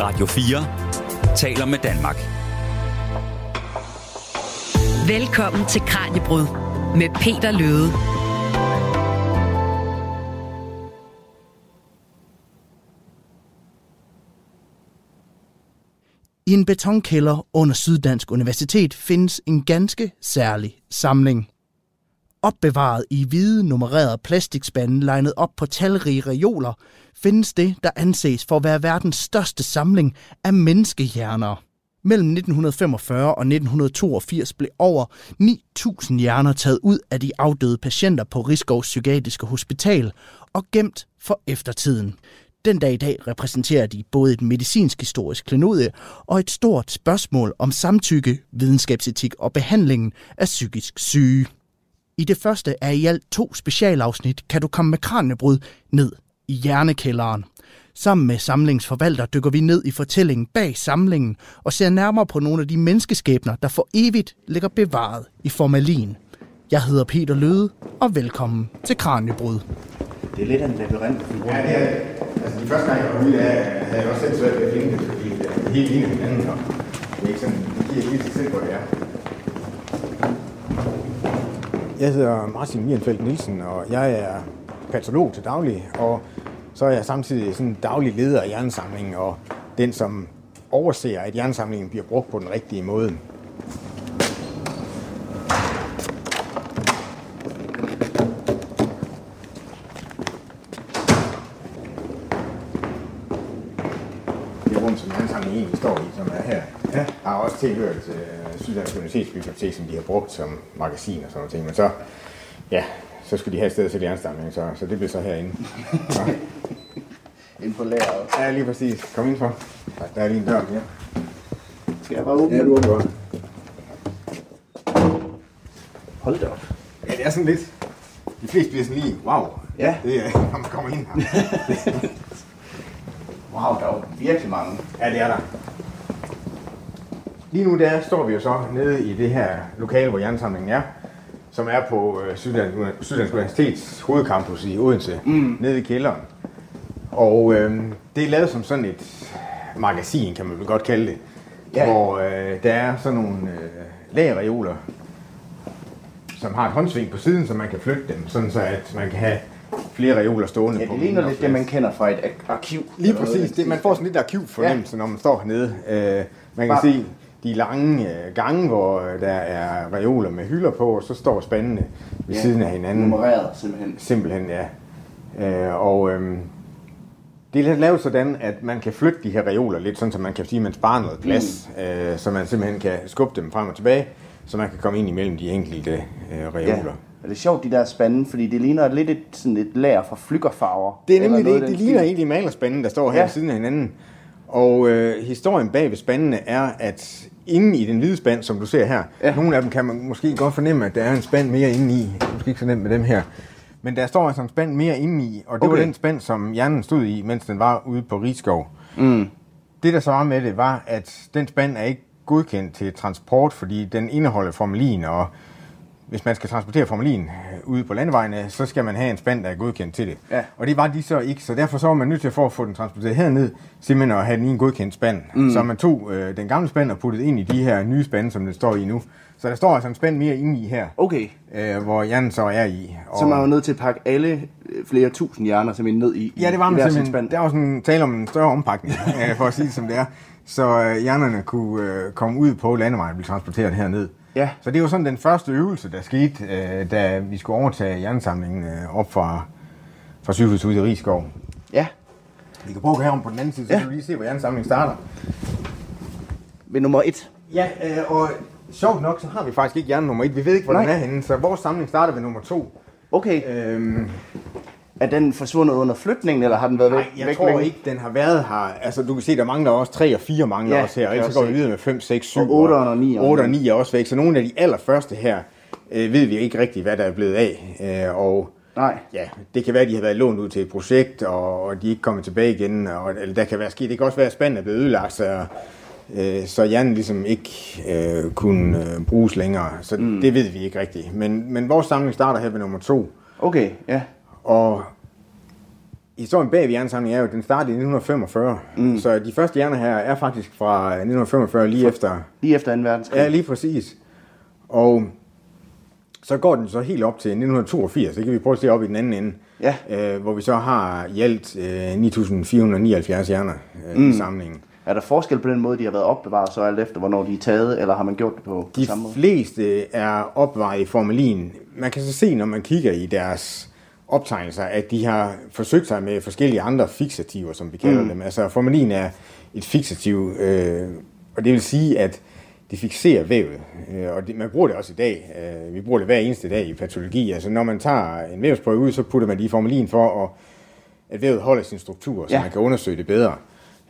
Radio 4 taler med Danmark. Velkommen til Kranjebrud med Peter Løde. I en betonkælder under Syddansk Universitet findes en ganske særlig samling. Opbevaret i hvide nummererede plastikspande legnet op på talrige reoler, findes det, der anses for at være verdens største samling af menneskehjerner. Mellem 1945 og 1982 blev over 9.000 hjerner taget ud af de afdøde patienter på Rigskov Psykiatriske Hospital og gemt for eftertiden. Den dag i dag repræsenterer de både et medicinsk historisk klenodie og et stort spørgsmål om samtykke, videnskabsetik og behandlingen af psykisk syge. I det første af i alt to specialafsnit kan du komme med kraniebrud ned i hjernekælderen. Sammen med samlingsforvalter dykker vi ned i fortællingen bag samlingen og ser nærmere på nogle af de menneskeskæbner, der for evigt ligger bevaret i formalin. Jeg hedder Peter Løde, og velkommen til Kraniebrud. Det er lidt af en labyrint. Ja, det er Altså, de første gang, jeg var ude, af, havde jeg også selv svært ved at finde det, fordi det er helt ligner hinanden, og det er ikke sådan, det giver helt sig selv, hvor det er. Jeg hedder Martin Mierenfeldt Nielsen, og jeg er patolog til daglig, og så er jeg samtidig sådan daglig leder af hjernesamlingen, og den, som overser, at hjernesamlingen bliver brugt på den rigtige måde. det rum, som hjernesamlingen egentlig står i, som er her, også tilhørt uh, Syddansk Universitetsbibliotek, som de har brugt som magasin og sådan noget ting. Men så, ja, så skulle de have et sted at sætte hjernesamlingen, så, så det blev så herinde. Så. Ind på lageret. Ja, lige præcis. Kom ind for. Der er lige en dør her. Skal jeg bare åbne? Ja, du åbner godt. Hold da op. Ja, det er sådan lidt... De fleste bliver sådan lige, wow. Ja. Det er, når man kommer ind her. Wow, der er virkelig mange. Ja, det er der. Lige nu der står vi jo så nede i det her lokale, hvor hjernesamlingen er, som er på øh, Syddansk, Syddansk Universitets hovedcampus i Odense, mm. nede i kælderen. Og øh, det er lavet som sådan et magasin, kan man vel godt kalde det, Ja. hvor øh, der er sådan nogle øh, lagerreoler, som har et håndsving på siden, så man kan flytte dem, sådan så at man kan have flere reoler stående Ja, på det ligner lidt det, man kender fra et arkiv. Lige præcis. Det, man får sådan lidt arkivfornemmelse, ja. når man står hernede. Øh, man kan Bare- se de lange øh, gange, hvor øh, der er reoler med hylder på, og så står spandene ved Ja, siden af hinanden. Nummereret, simpelthen. Simpelthen, ja. Øh, og øh, det er lavet sådan, at man kan flytte de her reoler lidt, sådan så man kan sige, at man sparer noget plads, mm. øh, så man simpelthen kan skubbe dem frem og tilbage, så man kan komme ind imellem de enkelte øh, reoler. Ja. Og det er sjovt, de der spande, fordi det ligner lidt et, sådan et lager fra flykkerfarver. Det er nemlig det. Det ligner egentlig malerspanden, der står her Ja. siden af hinanden. Og øh, historien bag ved spandene er, at inde i den hvide spand, som du ser her, Ja. nogle af dem kan man måske godt fornemme, at der er en spand mere inde i. Det er måske ikke så nemt med dem her. Men der står altså en spand mere inde i, og det okay. Okay. var den spand, som hjernen stod i, mens den var ude på Rigskov. Mm. Det, der så var med det, var, at den spand er ikke godkendt til transport, fordi den indeholder formalin, og hvis man skal transportere formalin øh, ude på landevejene, så skal man have en spand, der er godkendt til det. Ja. Og det var de så ikke, så derfor så var man nødt til for at få den transporteret herned, simpelthen at have den i en godkendt spand. Mm. Så man tog øh, den gamle spand og puttede ind i de her nye spande, som den står i nu. Så der står altså en spand mere inde i her, Okay, øh, hvor hjernen så er i. Og, så man var nødt til at pakke alle øh, flere tusind hjerner simpelthen ned i, Ja, det var man simpelthen. spand. Der var sådan tale om en større ompakning, øh, for at sige det som det er. Så øh, hjernerne kunne øh, komme ud på landevejen og blive transporteret herned. Ja. Så det var sådan den første øvelse, der skete, øh, da vi skulle overtage hjernesamlingen øh, op fra, fra sygehuset i Rigskov. Ja, Vi kan prøve at herom på den anden side, så Ja. kan du lige se, hvor hjernesamlingen starter. ved nummer et. Ja, øh, og sjovt nok, så har vi faktisk ikke hjerne nummer et. Vi ved ikke, hvor Nej. den er henne, så vores samling starter ved nummer to. Okay, Øhm, er den forsvundet under flytningen, eller har den været væk? Nej, jeg væk tror længe? ikke, den har været her. Altså, du kan se, der mangler også 3 og 4 mangler Ja, også her. Ellers jeg så går vi videre med 5, 6, 7. Og otteren og nieren. 8 og 9 er også væk. Så nogle af de allerførste her øh, ved vi ikke rigtigt, hvad der er blevet af. Øh, og Nej. ja, det kan være, at de har været lånt ud til et projekt, og, og de er ikke kommet tilbage igen. Og, eller der kan være sket. Det kan også være, at spanden er blevet ødelagt, så, øh, så hjernen ligesom ikke øh, kunne øh, bruges længere. Så mm. det ved vi ikke rigtigt. Men, men vores samling starter her ved nummer to. Okay, ja. Og historien bag ved hjernesamlingen er jo, at den startede i 1945. Mm. Så de første hjerner her er faktisk fra 1945, lige efter... Lige efter 2. verdenskrig. Ja, lige præcis. Og så går den så helt op til 1982, det kan vi prøve at se op i den anden ende, Ja. øh, hvor vi så har i alt øh, 9.479 hjerner øh, mm. i samlingen. Er der forskel på den måde, de har været opbevaret, så alt efter, hvornår de er taget, eller har man gjort det på, på De samme måde? fleste er opvejet i formalin. Man kan så se, når man kigger i deres optegnelser, at de har forsøgt sig med forskellige andre fixativer, som vi kalder mm. dem. Altså formalin er et fixativ, øh, og det vil sige, at det fixerer vævet. Øh, og det, man bruger det også i dag. Øh, vi bruger det hver eneste dag i patologi. Altså når man tager en vævsprøve ud, så putter man i formalin for, at, at vævet holder sin struktur, så Ja. man kan undersøge det bedre.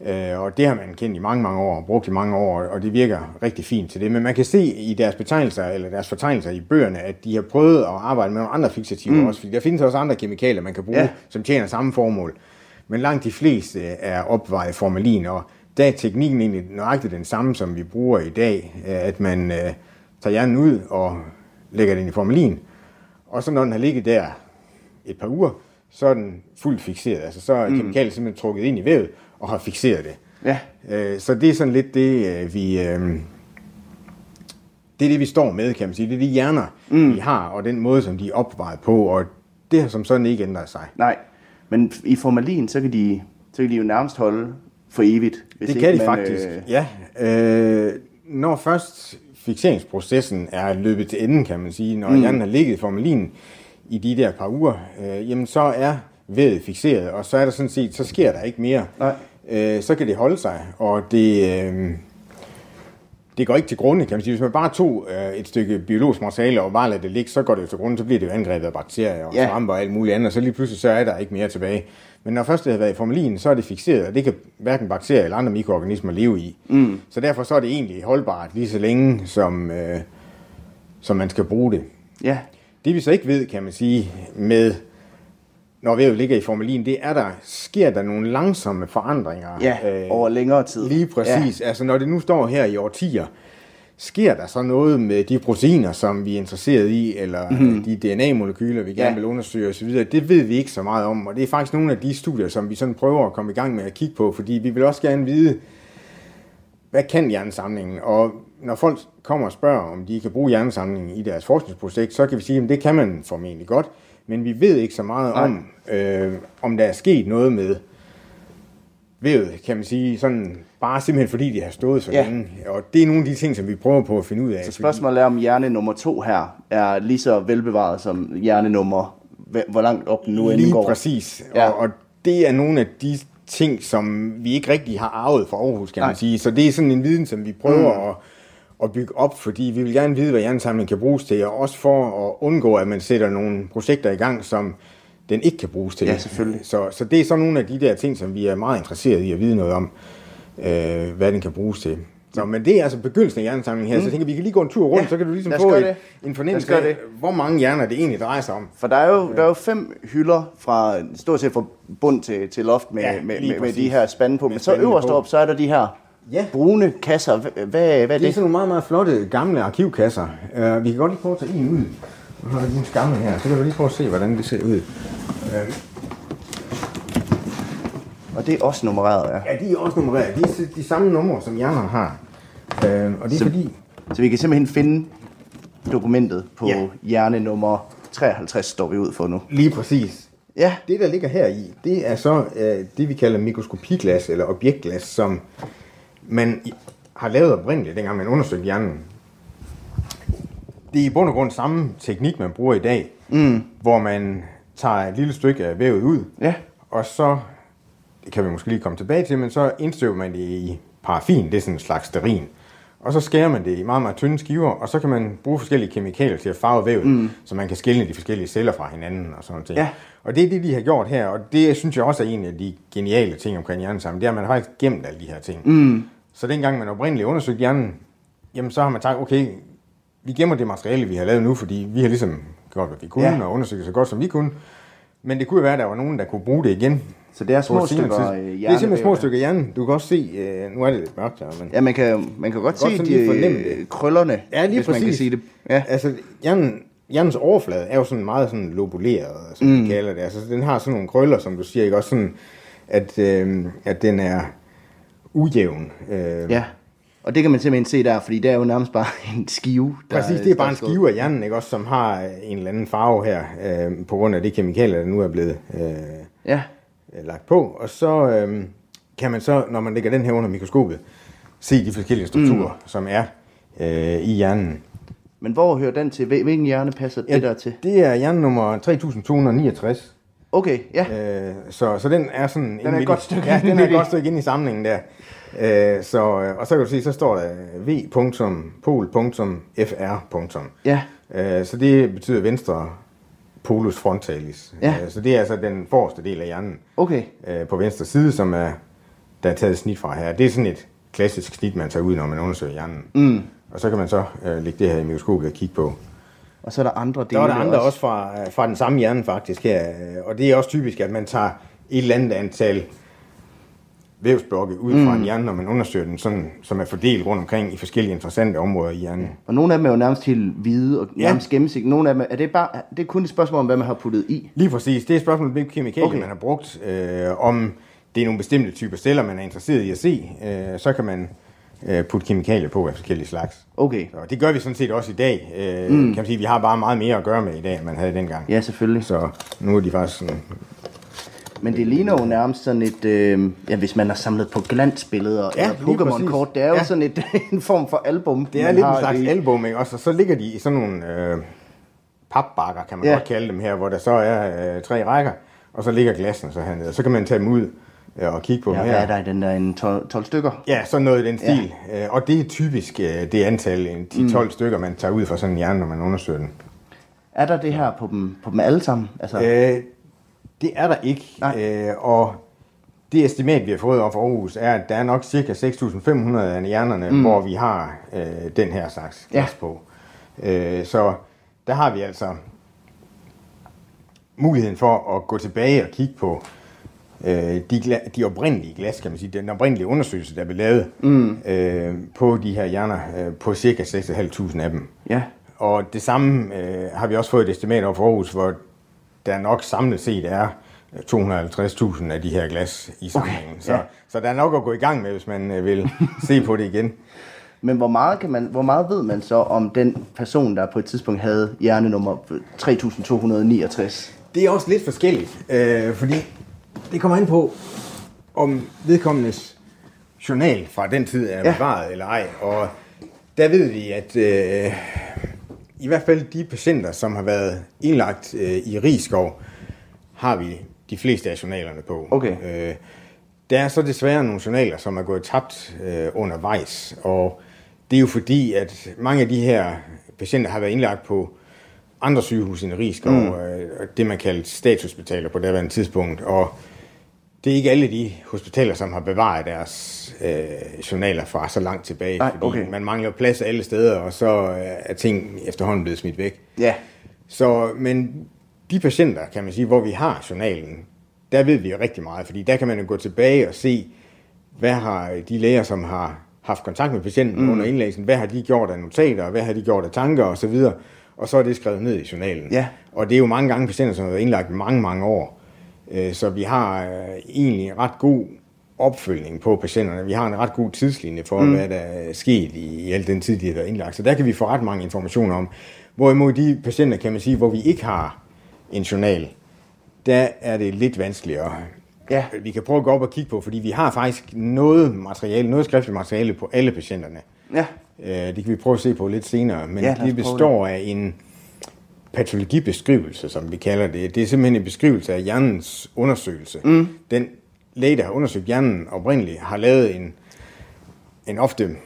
Øh, og det har man kendt i mange, mange år, brugt i mange år, og det virker rigtig fint til det. Men man kan se i deres betegnelser, eller deres fortegnelser i bøgerne, at de har prøvet at arbejde med nogle andre fixativer mm. også, fordi der findes også andre kemikalier, man kan bruge, Ja. som tjener samme formål. Men langt de fleste er opvejet formalin, og der er teknikken egentlig nøjagtigt den samme, som vi bruger i dag, øh, at man øh, tager hjernen ud og lægger den i formalin, og så når den har ligget der et par uger, så er den fuldt fixeret. Altså så er mm. kemikaliet simpelthen trukket ind i vævet og har fixeret det. Ja. Øh, Så det er sådan lidt det, øh, vi... øh, Det er det, vi står med, kan man sige. Det er de hjerner, mm. vi har, og den måde, som de er opvejet på, og det har som sådan ikke ændret sig. Nej, men i formalin, så kan de, så kan de jo nærmest holde for evigt. Hvis Det kan de man, faktisk, Øh, ja. Øh, når først fixeringsprocessen er løbet til enden, kan man sige, når mm. hjernen har ligget i formalin i de der par uger, øh, jamen så er vævet fixeret, og så er der sådan set, så sker der ikke mere. Nej. Øh, så kan det holde sig, og det, øh, det går ikke til grunde, kan man sige. Hvis man bare tog øh, et stykke biologisk materiale og bare lader det ligge, så går det jo til grunde, så bliver det jo angrebet af bakterier og ja. svampe og alt muligt andet, og så lige pludselig så er der ikke mere tilbage. Men når først det har været i formalin, så er det fixeret, og det kan hverken bakterier eller andre mikroorganismer leve i. Mm. Så derfor så er det egentlig holdbart lige så længe, som, øh, som man skal bruge det. Ja, Det vi så ikke ved, kan man sige, med når vævet ligger i formalin, det er der, sker der nogle langsomme forandringer. ja over længere tid. Lige præcis. Ja. Altså når det nu står her i årtier, sker der så noget med de proteiner, som vi er interesseret i, eller mm-hmm. de DNA-molekyler, vi gerne ja. vil undersøge osv., det ved vi ikke så meget om, og det er faktisk nogle af de studier, som vi sådan prøver at komme i gang med at kigge på, fordi vi vil også gerne vide, hvad kan hjernesamlingen? Og når folk kommer og spørger, om de kan bruge hjernesamlingen i deres forskningsprojekt, så kan vi sige, at det kan man formentlig godt, men vi ved ikke så meget Nej. om, øh, om der er sket noget med vævet, kan man sige, sådan bare simpelthen fordi de har stået så Ja. længe. Og det er nogle af de ting, som vi prøver på at finde ud af. Så spørgsmålet er, om hjerne nummer to her er lige så velbevaret som hjerne nummer, hv- hvor langt op den nu end Lige går. præcis. Ja. Ja. Og, og det er nogle af de ting, som vi ikke rigtig har arvet fra Aarhus, kan Nej. man sige. Så det er sådan en viden, som vi prøver mm. at, at bygge op, fordi vi vil gerne vide, hvad hjernesamlingen kan bruges til, og også for at undgå, at man sætter nogle projekter i gang, som den ikke kan bruges til. Ja, selvfølgelig. Så, så det er så nogle af de der ting, som vi er meget interesseret i at vide noget om, øh, hvad den kan bruges til. Så, men det er altså begyndelsen af hjernesamlingen her, mm. så jeg tænker, vi kan lige gå en tur rundt, Ja, så kan du ligesom få et, det. en fornemmelse af, hvor mange hjerner det egentlig drejer sig om. For der er jo, der er jo fem hylder fra stort set fra bund til, til loft med, Ja, med, med, med de her spande på. Men så øverst op, så er der de her Ja. brune kasser. Hvad, hvad, er Det er det? sådan nogle meget, meget flotte gamle arkivkasser. Uh, vi kan godt lige prøve at tage en ud. Nu har vi en skamme her, så kan du lige prøve at se, hvordan det ser ud. Uh, Og det er også nummereret, ja. ja, de er også nummereret. De er de samme numre, som hjernerne har. Uh, og det er Så- fordi... Så vi kan simpelthen finde dokumentet på Ja. hjerne nummer 53, står vi ud for nu. Lige præcis. Ja, Det, der ligger her i, det er så uh, det, vi kalder mikroskopiglas, eller objektglas, som man har lavet oprindeligt, dengang man undersøgte hjernen. Det er i bund og grund samme teknik, man bruger i dag, mm. hvor man tager et lille stykke af vævet ud, ja, Og så, det kan vi måske lige komme tilbage til, men så indstøver man det i paraffin, det er sådan en slags sterin. Og så skærer man det i meget, meget tynde skiver, og så kan man bruge forskellige kemikalier til at farve vævet, mm. så man kan skelne de forskellige celler fra hinanden og sådan noget. Ja. Og det er det, de har gjort her, og det synes jeg også er en af de geniale ting omkring hjernesamling, det er, at man har faktisk gemt alle de her ting. Mm. Så dengang man oprindeligt undersøgte hjernen, jamen så har man sagt, okay, vi gemmer det materiale, vi har lavet nu, fordi vi har ligesom gjort, hvad vi kunne, Ja. og undersøgt så godt, som vi kunne. Men det kunne jo være, at der var nogen, der kunne bruge det igen. så det er små stykker tidspunkt. øh, Det er simpelthen små stykker hjerne. Du kan også se, øh, nu er det lidt mørkt her, men... Ja, man kan, man kan godt, Godt se de øh, det. krøllerne, Ja, lige hvis præcis. man kan sige det. Ja, Altså, hjernen hjernens overflade er jo sådan meget sådan lobuleret, som mm. vi kalder det. Altså, den har sådan nogle krøller, som du siger, ikke? Også sådan, at, øh, at den er ujævn. Øh, Ja. Og det kan man simpelthen se der, fordi det er jo nærmest bare en skive. Der, Præcis, det er bare en skive af hjernen, ikke? Også, som har øh, en eller anden farve her, øh, på grund af de kemikalier, der nu er blevet øh, Ja, lagt på. Og så øh, kan man så, når man lægger den her under mikroskopet, se de forskellige strukturer, mm. som er øh, i hjernen. men hvor hører den til? Hvil- Hvilken hjerne passer det der til? det er hjerne nummer 3269. Okay, ja. Øh, så, så den er sådan... Den er et godt stykke Ja, den er et godt stykke inde i samlingen der. Øh, så, øh, og så kan du se, så står der v.pol.fr. Ja, Øh, så det betyder venstre polus frontalis. Ja. Øh, så det er altså den forreste del af hjernen okay. øh, på venstre side, som er, der er taget et snit fra her. Det er sådan et klassisk snit, man tager ud, når man undersøger hjernen. Mm. Og så kan man så øh, lægge det her i mikroskopet og kigge på. Og så er der andre dele Der var der andre også fra, øh, fra den samme hjerne faktisk her, og det er også typisk, at man tager et eller andet antal vævsblokke ud fra en hjerne, når man undersøger den, sådan, som er fordelt rundt omkring i forskellige interessante områder i hjernen. Og nogle af dem er jo nærmest helt hvide og Ja. nærmest gennemsigtige. Nogle af dem, er det, bare, det er kun et spørgsmål om, hvad man har puttet i. Lige præcis. Det er et spørgsmål om, hvilke kemikalier okay. man har brugt. Øh, om det er nogle bestemte typer celler, man er interesseret i at se, øh, så kan man øh, putte kemikalier på af forskellige slags. Okay, Og det gør vi sådan set også i dag. Øh, mm. Kan man sige, vi har bare meget mere at gøre med i dag, end man havde dengang. ja selvfølgelig. Så nu er de faktisk sådan... Men det ligner jo nærmest sådan et, øh, ja, hvis man har samlet på glansbilleder Ja, eller Pokémon-kort, det er jo Ja. sådan et, en form for album. Det er lidt en slags det album, ikke? Også, og så ligger de i sådan nogle øh, papbakker, kan man Ja. godt kalde dem her, hvor der så er øh, tre rækker, og så ligger glassene så hernede. Og så kan man tage dem ud og kigge på Ja, hvad er der i den der? En 12, 12 stykker? Ja, sådan noget i den stil. Ja. Øh, og det er typisk øh, det antal, en 10-12 mm. stykker, man tager ud fra sådan en hjerne, når man undersøger den. Er der det her på dem, på dem alle sammen? Altså, Øh, det er der ikke. Nej. Øh, og det estimat, vi har fået op fra Aarhus, er, at der er nok cirka 6.500 af hjernerne, mm. hvor vi har øh, den her slags Ja. glas på. Øh, så der har vi altså muligheden for at gå tilbage og kigge på øh, de, de oprindelige glas, kan man sige, den oprindelige undersøgelse, der blev lavet mm. øh, på de her hjerner, øh, på cirka 6.500 af dem. Ja. Og det samme øh, har vi også fået et estimat over for Aarhus, hvor der nok samlet set er 250.000 af de her glas i samlingen. Okay, så, ja. så der er nok at gå i gang med, hvis man øh, vil se på det igen. Men hvor meget, kan man, hvor meget ved man så om den person, der på et tidspunkt havde hjernenummer 3269? Det er også lidt forskelligt, øh, fordi det kommer ind på, om vedkommendes journal fra den tid er Ja. bevaret eller ej. Og der ved vi, at øh, i hvert fald de patienter, som har været indlagt øh, i Rigskov, har vi de fleste af journalerne på. Okay. Øh, der er så desværre nogle journaler, som er gået tabt øh, undervejs, og det er jo fordi, at mange af de her patienter har været indlagt på andre sygehus end Rigskov, mm. øh, og det man kaldte statshospitaler på daværende tidspunkt, og det er ikke alle de hospitaler, som har bevaret deres øh, journaler fra så langt tilbage, Nej, fordi okay. man mangler plads alle steder, og så øh, er ting efterhånden blevet smidt væk. Ja. Så, men de patienter, kan man sige, hvor vi har journalen, der ved vi jo rigtig meget, fordi der kan man jo gå tilbage og se, hvad har de læger, som har haft kontakt med patienten mm. under indlæggelsen, hvad har de gjort af notater, hvad har de gjort af tanker osv., og så er det skrevet ned i journalen. Ja. Og det er jo mange gange patienter, som har været indlagt i mange, mange år. Øh, Så vi har øh, egentlig ret god opfølgning på patienterne. Vi har en ret god tidslinje for, mm. hvad der er sket i, i al den tid, de har været indlagt. Så der kan vi få ret mange informationer om. Hvorimod de patienter, kan man sige, hvor vi ikke har en journal, der er det lidt vanskeligere. Ja. Vi kan prøve at gå op og kigge på, fordi vi har faktisk noget materiale, noget skriftligt materiale på alle patienterne. Ja. Øh, Det kan vi prøve at se på lidt senere, men Ja, det består af en patologibeskrivelse, som vi kalder det. Det er simpelthen en beskrivelse af hjernens undersøgelse. Mm. Den læge, der har undersøgt hjernen oprindeligt, har lavet en, en ofte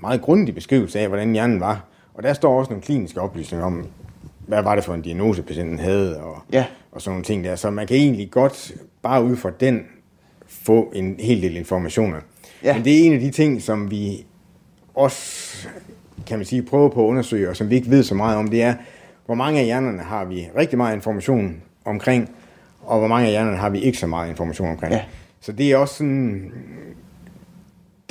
meget grundig beskrivelse af, hvordan hjernen var. Og der står også nogle kliniske oplysninger om, hvad var det for en diagnose, patienten havde, og, Ja. og sådan nogle ting der. Så man kan egentlig godt, bare ud fra den, få en hel del informationer. Ja. Men det er en af de ting, som vi også, kan man sige, prøver på at undersøge, og som vi ikke ved så meget om, det er, hvor mange af hjernerne har vi rigtig meget information omkring, og hvor mange af hjernerne har vi ikke så meget information omkring. Ja. Så det er også sådan,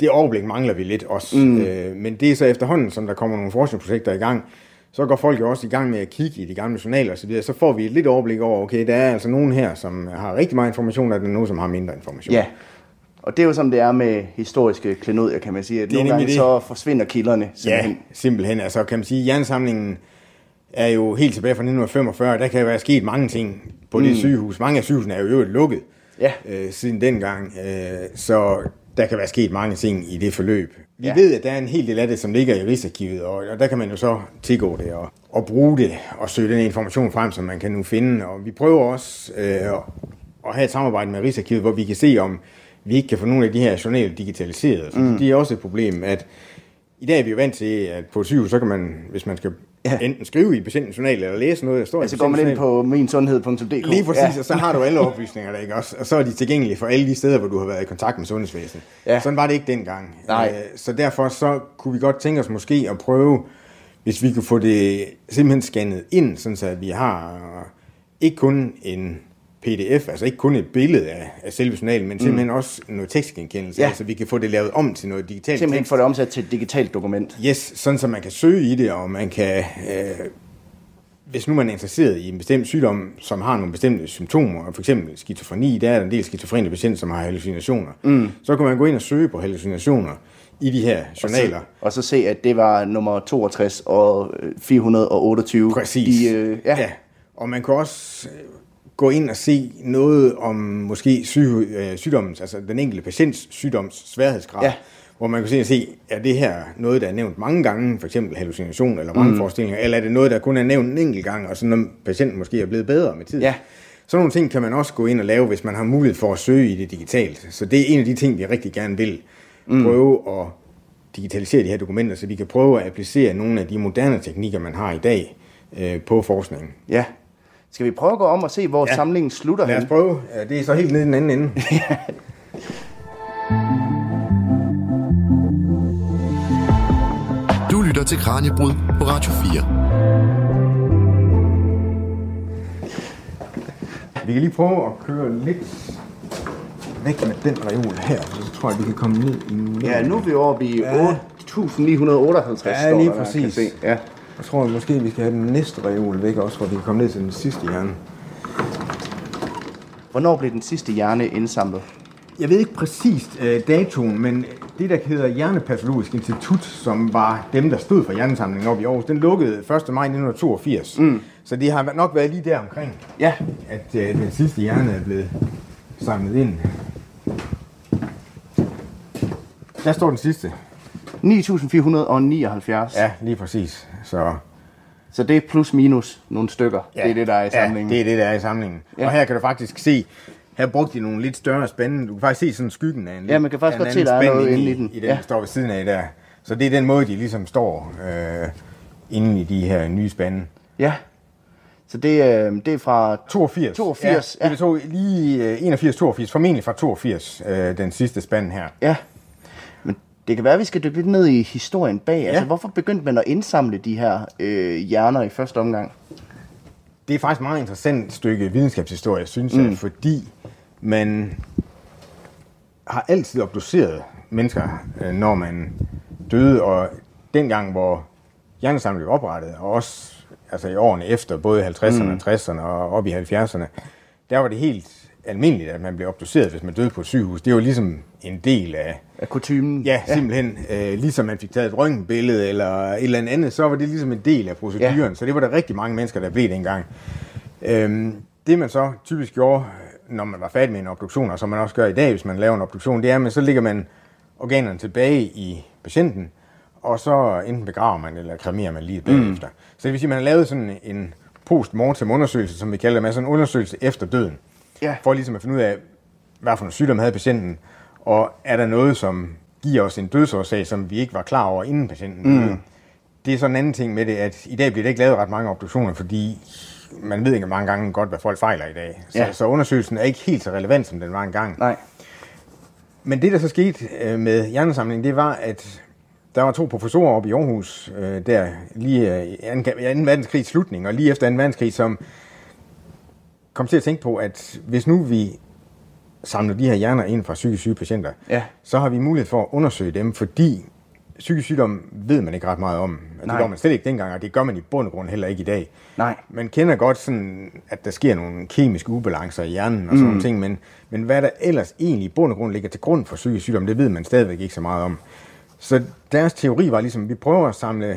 det overblik mangler vi lidt også. Mm. Øh, men det er så efterhånden, som der kommer nogle forskningsprojekter i gang, så går folk jo også i gang med at kigge i de gamle journaler osv., så får vi et lidt overblik over, okay, der er altså nogen her, som har rigtig meget information, og der er nogen, som har mindre information. Ja, og det er jo som det er med historiske klenodier, kan man sige, at nogle gange det. så forsvinder kilderne Ja, simpelthen. simpelthen. Altså kan man sige, jernsamlingen er jo helt tilbage fra 1945. Der kan være sket mange ting på mm. det sygehus. Mange af sygehusene er jo øvrigt lukket Ja. øh, siden dengang. Øh, så der kan være sket mange ting i det forløb. Vi Ja. ved, at der er en hel del af det, som ligger i Rigsarkivet, og, og der kan man jo så tilgå det og, og bruge det og søge den information frem, som man kan nu finde. Og vi prøver også øh, at, have et samarbejde med Rigsarkivet, hvor vi kan se, om vi ikke kan få nogle af de her journaler digitaliseret. Mm. det er også et problem, at i dag er vi jo vant til, at på et sygehus, så kan man, hvis man skal Ja. enten skrive i patientens journal, eller læse noget, der står Altså i går man ind på minsundhed.dk. Lige præcis, Ja. og så har du alle oplysninger der, ikke også? Og så er de tilgængelige for alle de steder, hvor du har været i kontakt med sundhedsvæsenet. Ja. Sådan var det ikke dengang. Nej. Øh, Så derfor så kunne vi godt tænke os måske at prøve, hvis vi kunne få det simpelthen scannet ind, sådan så at vi har ikke kun en pdf, altså ikke kun et billede af, af selve journalen, men simpelthen også noget tekstgenkendelse, Mm. Ja. altså vi kan få det lavet om til noget digitalt Simpelthen tekst. få det omsat til et digitalt dokument. Yes, sådan så man kan søge i det, og man kan, øh, hvis nu man er interesseret i en bestemt sygdom, som har nogle bestemte symptomer, for eksempel skizofreni, der er der en del skizofrene patienter, som har hallucinationer, mm. så kan man gå ind og søge på hallucinationer i de her journaler. Og så se, at det var nummer 62 og øh, 428. Præcis. De, øh, ja. ja. Og man kan også øh, gå ind og se noget om måske syg, øh, sygdommens, altså den enkelte patients sygdoms sværhedsgrad. Ja. Hvor man kan se, se, er det her noget, der er nævnt mange gange, for eksempel hallucination eller vrangforestillinger, mm. eller er det noget, der kun er nævnt en enkelt gang, og så når patienten måske er blevet bedre med tiden. Ja. Sådan nogle ting kan man også gå ind og lave, hvis man har mulighed for at søge i det digitalt. Så det er en af de ting, vi rigtig gerne vil mm. prøve at digitalisere de her dokumenter, så vi kan prøve at applicere nogle af de moderne teknikker, man har i dag øh, på forskningen. ja. Skal vi prøve at gå om og se, hvor ja. Samlingen slutter Lad os hen? prøve. Ja, Det er så helt nede i den anden ende. Du lytter til Kranjebrud på Radio 4. Vi kan lige prøve at køre lidt væk med den reol her, så tror jeg, vi kan komme ned i. Ja, nu er vi oppe i Ja. 8.958, Ja, står lige der, præcis. Kan se. Ja. Jeg tror måske, vi skal have den næste reol væk også, hvor vi kan komme ned til den sidste hjerne. Hvornår blev den sidste hjerne indsamlet? Jeg ved ikke præcist øh, datoen, men det, der hedder Hjernepatologisk Institut, som var dem, der stod for hjernesamlingen op i Aarhus, den lukkede 1. maj 1982. Mm. Så det har nok været lige der omkring, Ja, at øh, den sidste hjerne er blevet samlet ind. Der står den sidste. 9.479. Ja, lige præcis. Så Så det er plus minus nogle stykker. det er det, der er i samlingen. Ja, det er det, der er i samlingen. Ja. Ja. Og her kan du faktisk se, her brugte de nogle lidt større spande. Du kan faktisk se sådan skyggen af en Ja, man kan faktisk godt se, der er noget inde i den. I den, Ja. der står ved siden af der. Så det er den måde, de ligesom står øh, inde i de her nye spande. Ja. Så det, øh, det er fra 82. 82, ja. Det tog lige øh, 81, 82, formentlig fra 82, øh, den sidste spand her. Ja. Det kan være, at vi skal dykke lidt ned i historien bag. Ja. Altså, hvorfor begyndte man at indsamle de her øh, hjerner i første omgang? Det er faktisk et meget interessant stykke videnskabshistorie, synes mm. jeg, fordi man har altid obduceret mennesker, øh, når man døde, og dengang, hvor hjernesamlingen blev oprettet, og også altså i årene efter, både i 50'erne, mm. 60'erne og op i 70'erne, der var det helt almindeligt, at man blev obduceret, hvis man døde på et sygehus. Det var ligesom en del af, Af kutumen? Ja, simpelthen. Øh, ligesom man fik taget et røntgenbillede eller et eller andet, så var det ligesom en del af proceduren. Ja. Ja. Så det var der rigtig mange mennesker, der blev dengang. Øhm, det man så typisk gjorde, når man var færdig med en obduktion, og som man også gør i dag, hvis man laver en obduktion, det er, at så lægger man organerne tilbage i patienten, og så enten begraver man eller kremerer man lige bagefter. Mm. Så det vil sige, at man har lavet sådan en post-mortem undersøgelse, som vi kalder det, altså en undersøgelse efter døden. Ja. For ligesom at finde ud af, hvad for en sygdom havde patienten, og er der noget, som giver os en dødsårsag, som vi ikke var klar over inden patienten døde. Det er så en anden ting med det, at i dag bliver der ikke lavet ret mange obduktioner, fordi man ved ikke mange gange godt, hvad folk fejler i dag. Så, Ja. så undersøgelsen er ikke helt så relevant, som den var engang. Nej. Men det, der så skete øh, med hjernesamlingen, det var, at der var to professorer oppe i Aarhus, øh, der lige øh, i 2. 2. verdenskrigs slutning, og lige efter 2. verdenskrig, som kom til at tænke på, at hvis nu vi samler de her hjerner ind fra psykisk syge patienter, Ja. så har vi mulighed for at undersøge dem, fordi psykisk sygdom ved man ikke ret meget om. Det Nej. gør man slet ikke dengang, og det gør man i bund og grund heller ikke i dag. Nej. Man kender godt sådan, at der sker nogle kemiske ubalancer i hjernen og sådan mm. nogle ting, men, men hvad der ellers egentlig i bund og grund ligger til grund for psykisk sygdom, det ved man stadigvæk ikke så meget om. Så deres teori var ligesom, at vi prøver at samle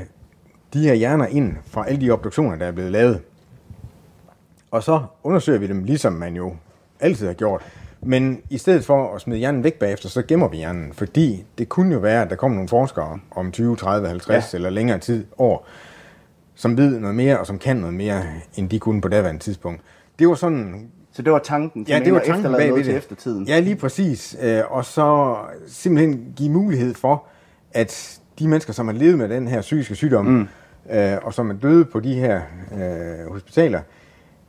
de her hjerner ind fra alle de obduktioner, der er blevet lavet. Og så undersøger vi dem, ligesom man jo altid har gjort. Men i stedet for at smide hjernen væk bagefter, så gemmer vi hjernen. Fordi det kunne jo være, at der kom nogle forskere om 20, 30, 50 ja. eller længere tid, år, som ved noget mere og som kan noget mere, end de kunne på daværende tidspunkt. Det var sådan Så det var tanken, Ja, det var tanken bag ved til det. eftertiden. Ja, lige præcis. Øh, Og så simpelthen give mulighed for, at de mennesker, som har levet med den her psykiske sygdom, mm. og som er døde på de her øh, hospitaler,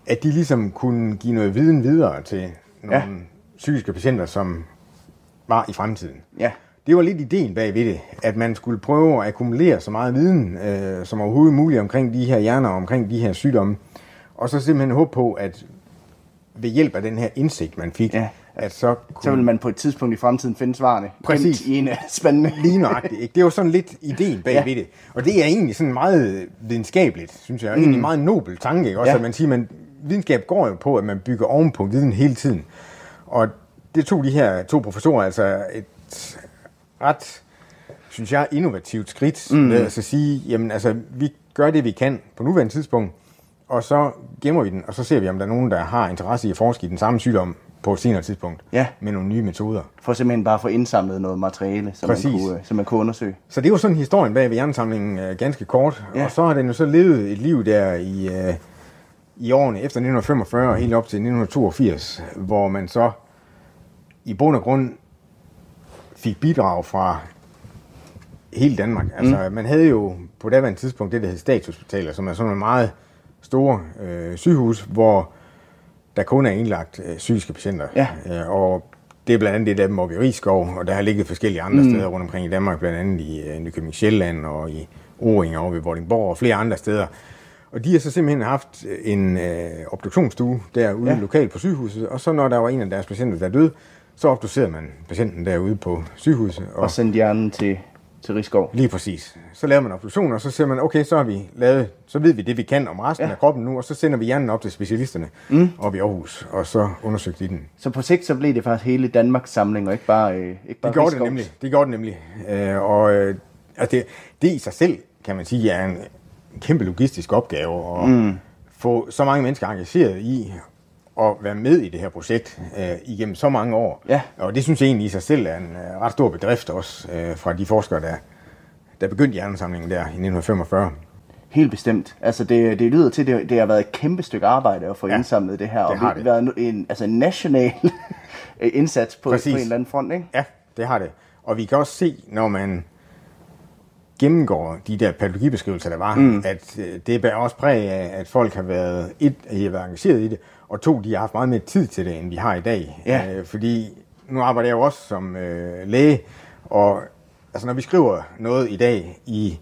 at de ligesom kunne give noget viden videre til nogle Ja. psykiske patienter, som var i fremtiden. Ja. Det var lidt ideen bag ved det, at man skulle prøve at akkumulere så meget viden øh, som overhovedet muligt omkring de her hjerner og omkring de her sygdomme, og så simpelthen håbe på, at ved hjælp af den her indsigt, man fik, Ja. at så kunne... Så vil man på et tidspunkt i fremtiden finde svarene. Præcis. I en af spændende. Lige nøjagtigt. Ikke? Det var sådan lidt ideen bag Ja. ved det. Og det er egentlig sådan meget videnskabeligt, synes jeg. Og egentlig en meget nobel tanke. Ikke? Også Ja. at man siger, at videnskab går jo på, at man bygger ovenpå viden hele tiden. Og det tog de her to professorer altså et ret, synes jeg, innovativt skridt mm. med at så sige, jamen altså, vi gør det, vi kan på nuværende tidspunkt, og så gemmer vi den, og så ser vi, om der er nogen, der har interesse i at forske i den samme sygdom på et senere tidspunkt, Ja. med nogle nye metoder. For simpelthen bare at få indsamlet noget materiale, som, man kunne, øh, som man kunne undersøge. Så det var sådan historien bag ved hjernesamlingen øh, ganske kort. Ja. Og så har den jo så levet et liv der i, øh, i årene efter 1945 og helt op til 1982, hvor man så i bund og grund fik bidrag fra hele Danmark. Altså, man havde jo på daværende tidspunkt det, der hed statshospitaler, som er sådan nogle meget store øh, sygehus, hvor der kun er indlagt øh, psykiske patienter. Ja. Øh, og det er blandt andet det der dem oppe i Rigskov, og der har ligget forskellige andre mm. steder rundt omkring i Danmark, blandt andet i øh, Nykøbing Sjælland og i Oring og ved Vordingborg og flere andre steder. Og de har så simpelthen haft en øh, obduktionsstue derude Ja. lokalt på sygehuset, og så når der var en af deres patienter, der døde, så obducerede man patienten derude på sygehuset. Og sendte hjernen til, til Rigskov. Lige præcis. Så laver man obduktion, og så siger man, okay, så har vi lavet, så ved vi det, vi kan om resten Ja. af kroppen nu, og så sender vi hjernen op til specialisterne mm. op i Aarhus, og så undersøgte de den. Så på sigt så blev det faktisk hele Danmarks samling, og ikke bare, øh, ikke bare Det gjorde det Rigskovs. nemlig. Det gjorde det nemlig. Øh, og øh, altså det, det i sig selv, kan man sige, er en kæmpe logistisk opgave at mm. få så mange mennesker engageret i at være med i det her projekt øh, igennem så mange år. Ja. Og det synes jeg egentlig i sig selv er en øh, ret stor bedrift også øh, fra de forskere, der, der begyndte hjernesamlingen der i 1945. Helt bestemt. Altså det, det lyder til, at det, det har været et kæmpe stykke arbejde at få ja, indsamlet det her. det og har det været en, altså en national indsats på, på en eller anden front, ikke? Ja, det har det. Og vi kan også se, når man gennemgår de der patologibeskrivelser, der var, mm. at øh, det bærer også præg af, at folk har været, et, at de har været engageret i det, og to, de har haft meget mere tid til det, end vi har i dag. Ja. Øh, fordi nu arbejder jeg jo også som øh, læge, og altså, når vi skriver noget i dag i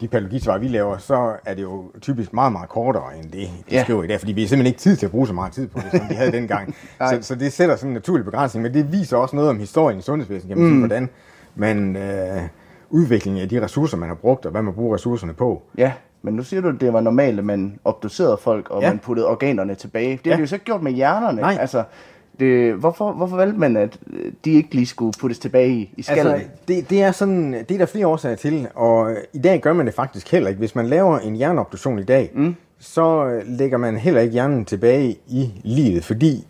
de patologisvar, vi laver, så er det jo typisk meget, meget kortere end det, de Ja. skriver i dag, fordi vi har simpelthen ikke tid til at bruge så meget tid på det, som vi havde dengang. Så, så det sætter sådan en naturlig begrænsning, men det viser også noget om historien i sundhedsvæsenet, kan man mm. sige, hvordan man øh, udviklingen af de ressourcer, man har brugt, og hvad man bruger ressourcerne på. Ja, men nu siger du, at det var normalt, at man obducerede folk, og ja. Man puttede organerne tilbage. Det har Ja. de jo så ikke gjort med hjernerne. Nej. Altså, det, hvorfor, hvorfor valgte man, at øh, de ikke lige skulle puttes tilbage i, i skallen? Altså, det, det, er sådan, det er der flere årsager til, og i dag gør man det faktisk heller ikke. Hvis man laver en hjerneobduktion i dag, mm. så øh, lægger man heller ikke hjernen tilbage i livet, fordi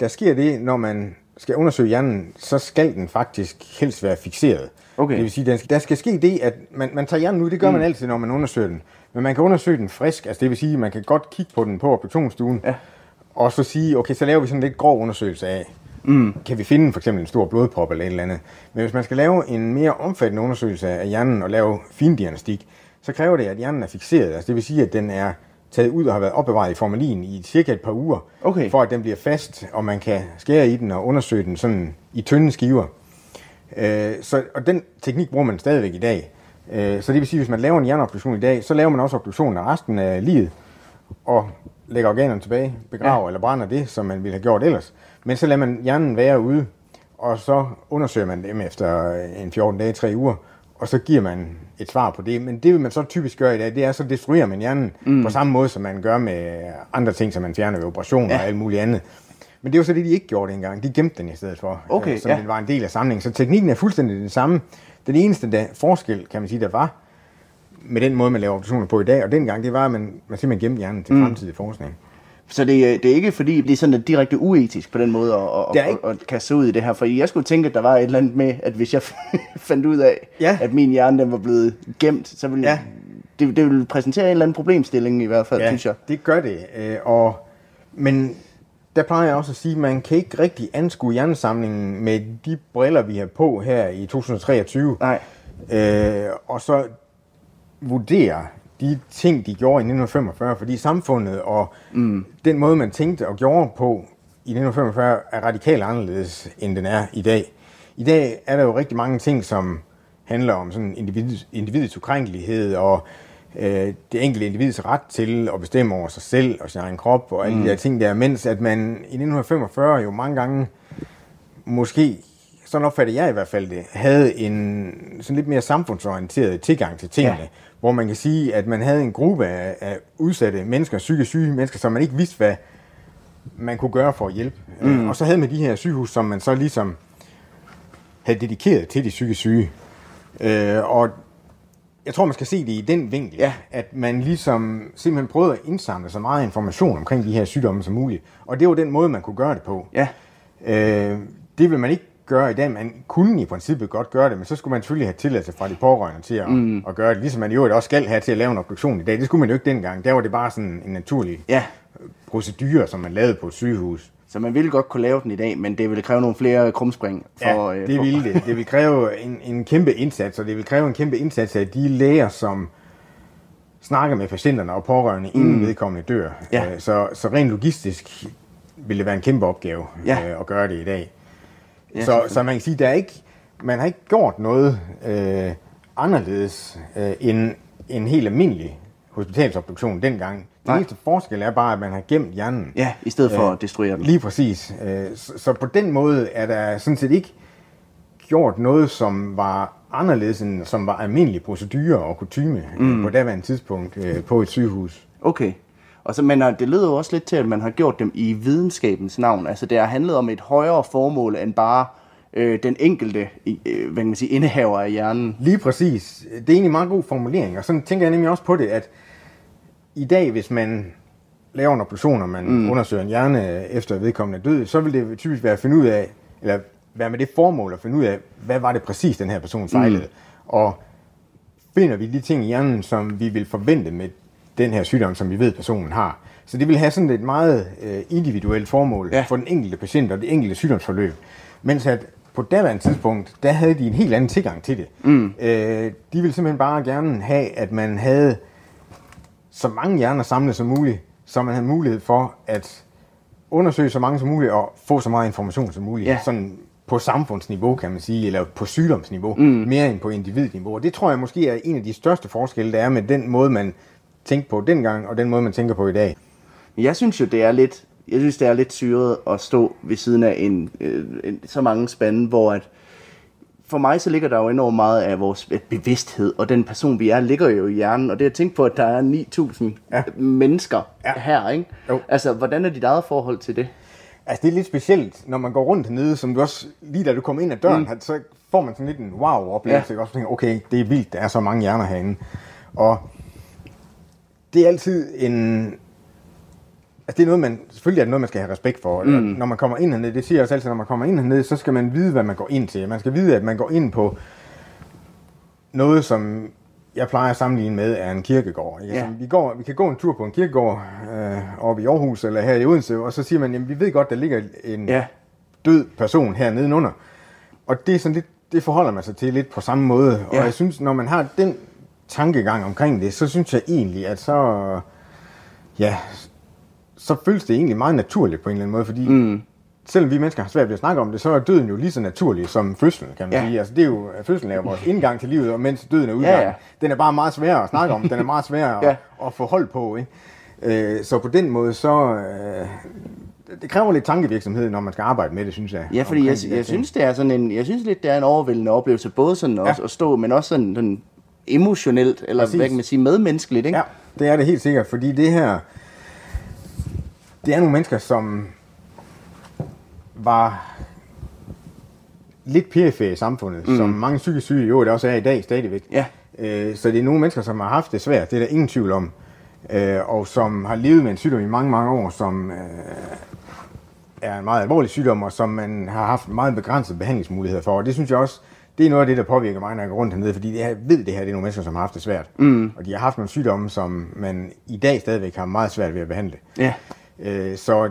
der sker det, når man skal undersøge hjernen, så skal den faktisk helst være fixeret. Okay. Det vil sige, der skal, der skal ske det, at man, man tager hjernen ud, det gør mm. man altid, når man undersøger den. Men man kan undersøge den frisk, altså det vil sige, man kan godt kigge på den på obduktionsstuen, Ja. og så sige, okay, så laver vi sådan en lidt grov undersøgelse af, mm. kan vi finde for eksempel en stor blodprop eller et eller andet. Men hvis man skal lave en mere omfattende undersøgelse af hjernen og lave findiagnostik, så kræver det, at hjernen er fixeret. Altså det vil sige, at den er taget ud og har været opbevaret i formalin i cirka et par uger, Okay. for at den bliver fast, og man kan skære i den og undersøge den sådan i tynde skiver. Øh, så, og den teknik bruger man stadigvæk i dag. Øh, så det vil sige, at hvis man laver en hjerneobduktion i dag, så laver man også obduktionen af resten af livet, og lægger organerne tilbage, begraver ja. eller brænder det, som man ville have gjort ellers. Men så lader man hjernen være ude, og så undersøger man dem efter en 14 dage, 3 uger, og så giver man et svar på det. Men det vil man så typisk gøre i dag, det er, så destruerer man hjernen mm. på samme måde, som man gør med andre ting, som man fjerner ved operationer ja. og alt muligt andet. Men det var så det, de ikke gjorde dengang. De gemte den i stedet for, Okay, øh, som ja. den var en del af samlingen. Så teknikken er fuldstændig den samme. Den eneste der, forskel, kan man sige, der var med den måde, man laver operationer på i dag, og dengang, det var, at man, man simpelthen gemte hjernen til mm. fremtidig forskning. Så det, er- det er ikke fordi, det er sådan at direkte uetisk på den måde at, er at, ikke- at, at kaste ud i det her. For jeg skulle tænke, at der var et eller andet med, at hvis jeg fandt ud af, Ja. at min hjerne den var blevet gemt, så ville Ja. det, det ville præsentere en eller anden problemstilling i hvert fald, ja. synes jeg. det gør det. Øh, og, men der plejer jeg også at sige, at man kan ikke rigtig anskue hjernesamlingen med de briller, vi har på her i 2023. Nej. Øh, og så vurdere de ting, de gjorde i 1945, fordi samfundet og mm. den måde, man tænkte og gjorde på i 1945, er radikalt anderledes, end den er i dag. I dag er der jo rigtig mange ting, som handler om sådan individ, individets ukrænkelighed og øh, det enkelte individs ret til at bestemme over sig selv og sin egen krop og alle mm. de der ting der, mens at man i 1945 jo mange gange måske, sådan opfatter jeg i hvert fald det, havde en sådan lidt mere samfundsorienteret tilgang til tingene, Ja. hvor man kan sige, at man havde en gruppe af, af udsatte mennesker, psykisk syge mennesker, som man ikke vidste, hvad man kunne gøre for at hjælpe. Mm. Og så havde man de her sygehus, som man så ligesom havde dedikeret til de psykisk syge. Øh, og jeg tror, man skal se det i den vinkel, Ja. at man ligesom simpelthen prøvede at indsamle så meget information omkring de her sygdomme som muligt. Og det var den måde, man kunne gøre det på. Ja. Øh, det vil man ikke gøre i dag. Man kunne i princippet godt gøre det, men så skulle man selvfølgelig have tilladelse fra de pårørende til at, mm. at gøre det. Ligesom man i øvrigt også skal have til at lave en obduktion i dag. Det skulle man jo ikke dengang. Der var det bare sådan en naturlig Ja. procedure, som man lavede på et sygehus. Så man ville godt kunne lave den i dag, men det ville kræve nogle flere krumspring. For, Ja, øh, det ville det. Det vil kræve en, en kæmpe indsats, og det vil kræve en kæmpe indsats af de læger, som snakker med patienterne og pårørende, inden mm. vedkommende dør. Ja. Øh, Så, så rent logistisk vil det være en kæmpe opgave Ja. øh, at gøre det i dag. Ja, så, så man kan sige, der er ikke, man har ikke gjort noget øh, anderledes øh, end en helt almindelig hospitalsobduktion dengang. Den eneste forskel er bare, at man har gemt hjernen. Ja, i stedet for Øh, at destruere den. Lige præcis. Øh, Så, så på den måde er der sådan set ikke gjort noget, som var anderledes end som var almindelig procedure og kutyme mm. på daværende tidspunkt øh, på et sygehus. Okay. Og så, men øh, det lyder jo også lidt til, at man har gjort dem i videnskabens navn. Altså det har handlet om et højere formål end bare øh, den enkelte øh, hvad kan man sige, indehaver af hjernen. Lige præcis. Det er egentlig en meget god formulering, og sådan tænker jeg nemlig også på det, at i dag, hvis man laver en operation, og man mm. undersøger en hjerne efter vedkommende død, så vil det typisk være at finde ud af, eller være med det formål at finde ud af, hvad var det præcis, den her person fejlede. Mm. Og finder vi de ting i hjernen, som vi vil forvente med den her sygdom, som vi ved, personen har. Så det vil have sådan et meget øh, individuelt formål Ja. for den enkelte patient og det enkelte sygdomsforløb. Mens at på daværende tidspunkt, der havde de en helt anden tilgang til det. Mm. Øh, de ville simpelthen bare gerne have, at man havde så mange hjerner samlet som muligt, så man havde mulighed for at undersøge så mange som muligt og få så meget information som muligt. Ja. Sådan på samfundsniveau, kan man sige, eller på sygdomsniveau, mm. mere end på individniveau. Og det tror jeg måske er en af de største forskelle, der er med den måde, man tænkte på dengang, og den måde, man tænker på i dag. Jeg synes jo, det er lidt, jeg synes, det er lidt syret at stå ved siden af en, øh, en, så mange spande, hvor at, for mig så ligger der jo enormt meget af vores bevidsthed, og den person, vi er, ligger jo i hjernen, og det at tænke på, at der er 9.000 ja. Mennesker ja. Her, ikke? Jo. Altså, hvordan er dit eget forhold til det? Altså, det er lidt specielt, når man går rundt hernede, som du også, lige da du kommer ind ad døren, mm. så får man sådan lidt en wow-oplevelse, Ja. og så tænker, okay, det er vildt, der er så mange hjerner herinde. Og det er altid en... Altså, det er noget, man... Selvfølgelig er det noget, man skal have respekt for. Mm. Når man kommer ind hernede, det siger jeg også altid, når man kommer ind hernede, så skal man vide, hvad man går ind til. Man skal vide, at man går ind på noget, som jeg plejer at sammenligne med, er en kirkegård. Ikke? Ja. Ja. Vi, går, vi kan gå en tur på en kirkegård øh, oppe i Aarhus eller her i Odense, og så siger man, jamen vi ved godt, der ligger en Ja. død person her nedenunder. Og det er sådan lidt, det forholder man sig til lidt på samme måde. Ja. Og jeg synes, når man har den tankegang omkring det, så synes jeg egentlig, at så, ja, så føles det egentlig meget naturligt på en eller anden måde, fordi mm. selvom vi mennesker har svært ved at snakke om det, så er døden jo lige så naturlig som fødslen, kan man Ja. sige. Altså det er jo, fødslen er jo vores indgang til livet, og mens døden er udgang. Ja, ja. Den er bare meget sværere at snakke om, den er meget sværere Ja. at, at få hold på, ikke? Øh, så på den måde, så, øh, det kræver lidt tankevirksomhed, når man skal arbejde med det, synes jeg. Ja, fordi jeg, jeg synes, det er sådan en, jeg synes lidt, det er en overvældende oplevelse, både sådan Ja. også at stå, men også sådan, sådan emotionelt, eller Præcis. hvad kan man sige, medmenneskeligt, ikke? Ja, det er det helt sikkert, fordi det her, det er nogle mennesker, som var lidt perifære i samfundet, mm. som mange psykisk syge jo det også er i dag stadigvæk. Ja. Øh, så det er nogle mennesker, som har haft det svært, det er der ingen tvivl om, øh, og som har levet med en sygdom i mange, mange år, som øh, er en meget alvorlig sygdom, og som man har haft meget begrænsede behandlingsmuligheder for. Og det synes jeg også, det er noget af det, der påvirker mig, når jeg går rundt hernede, fordi jeg ved det her, det er nogle mennesker, som har haft det svært. Mm. Og de har haft nogle sygdomme, som man i dag stadigvæk har meget svært ved at behandle. Ja. Øh, så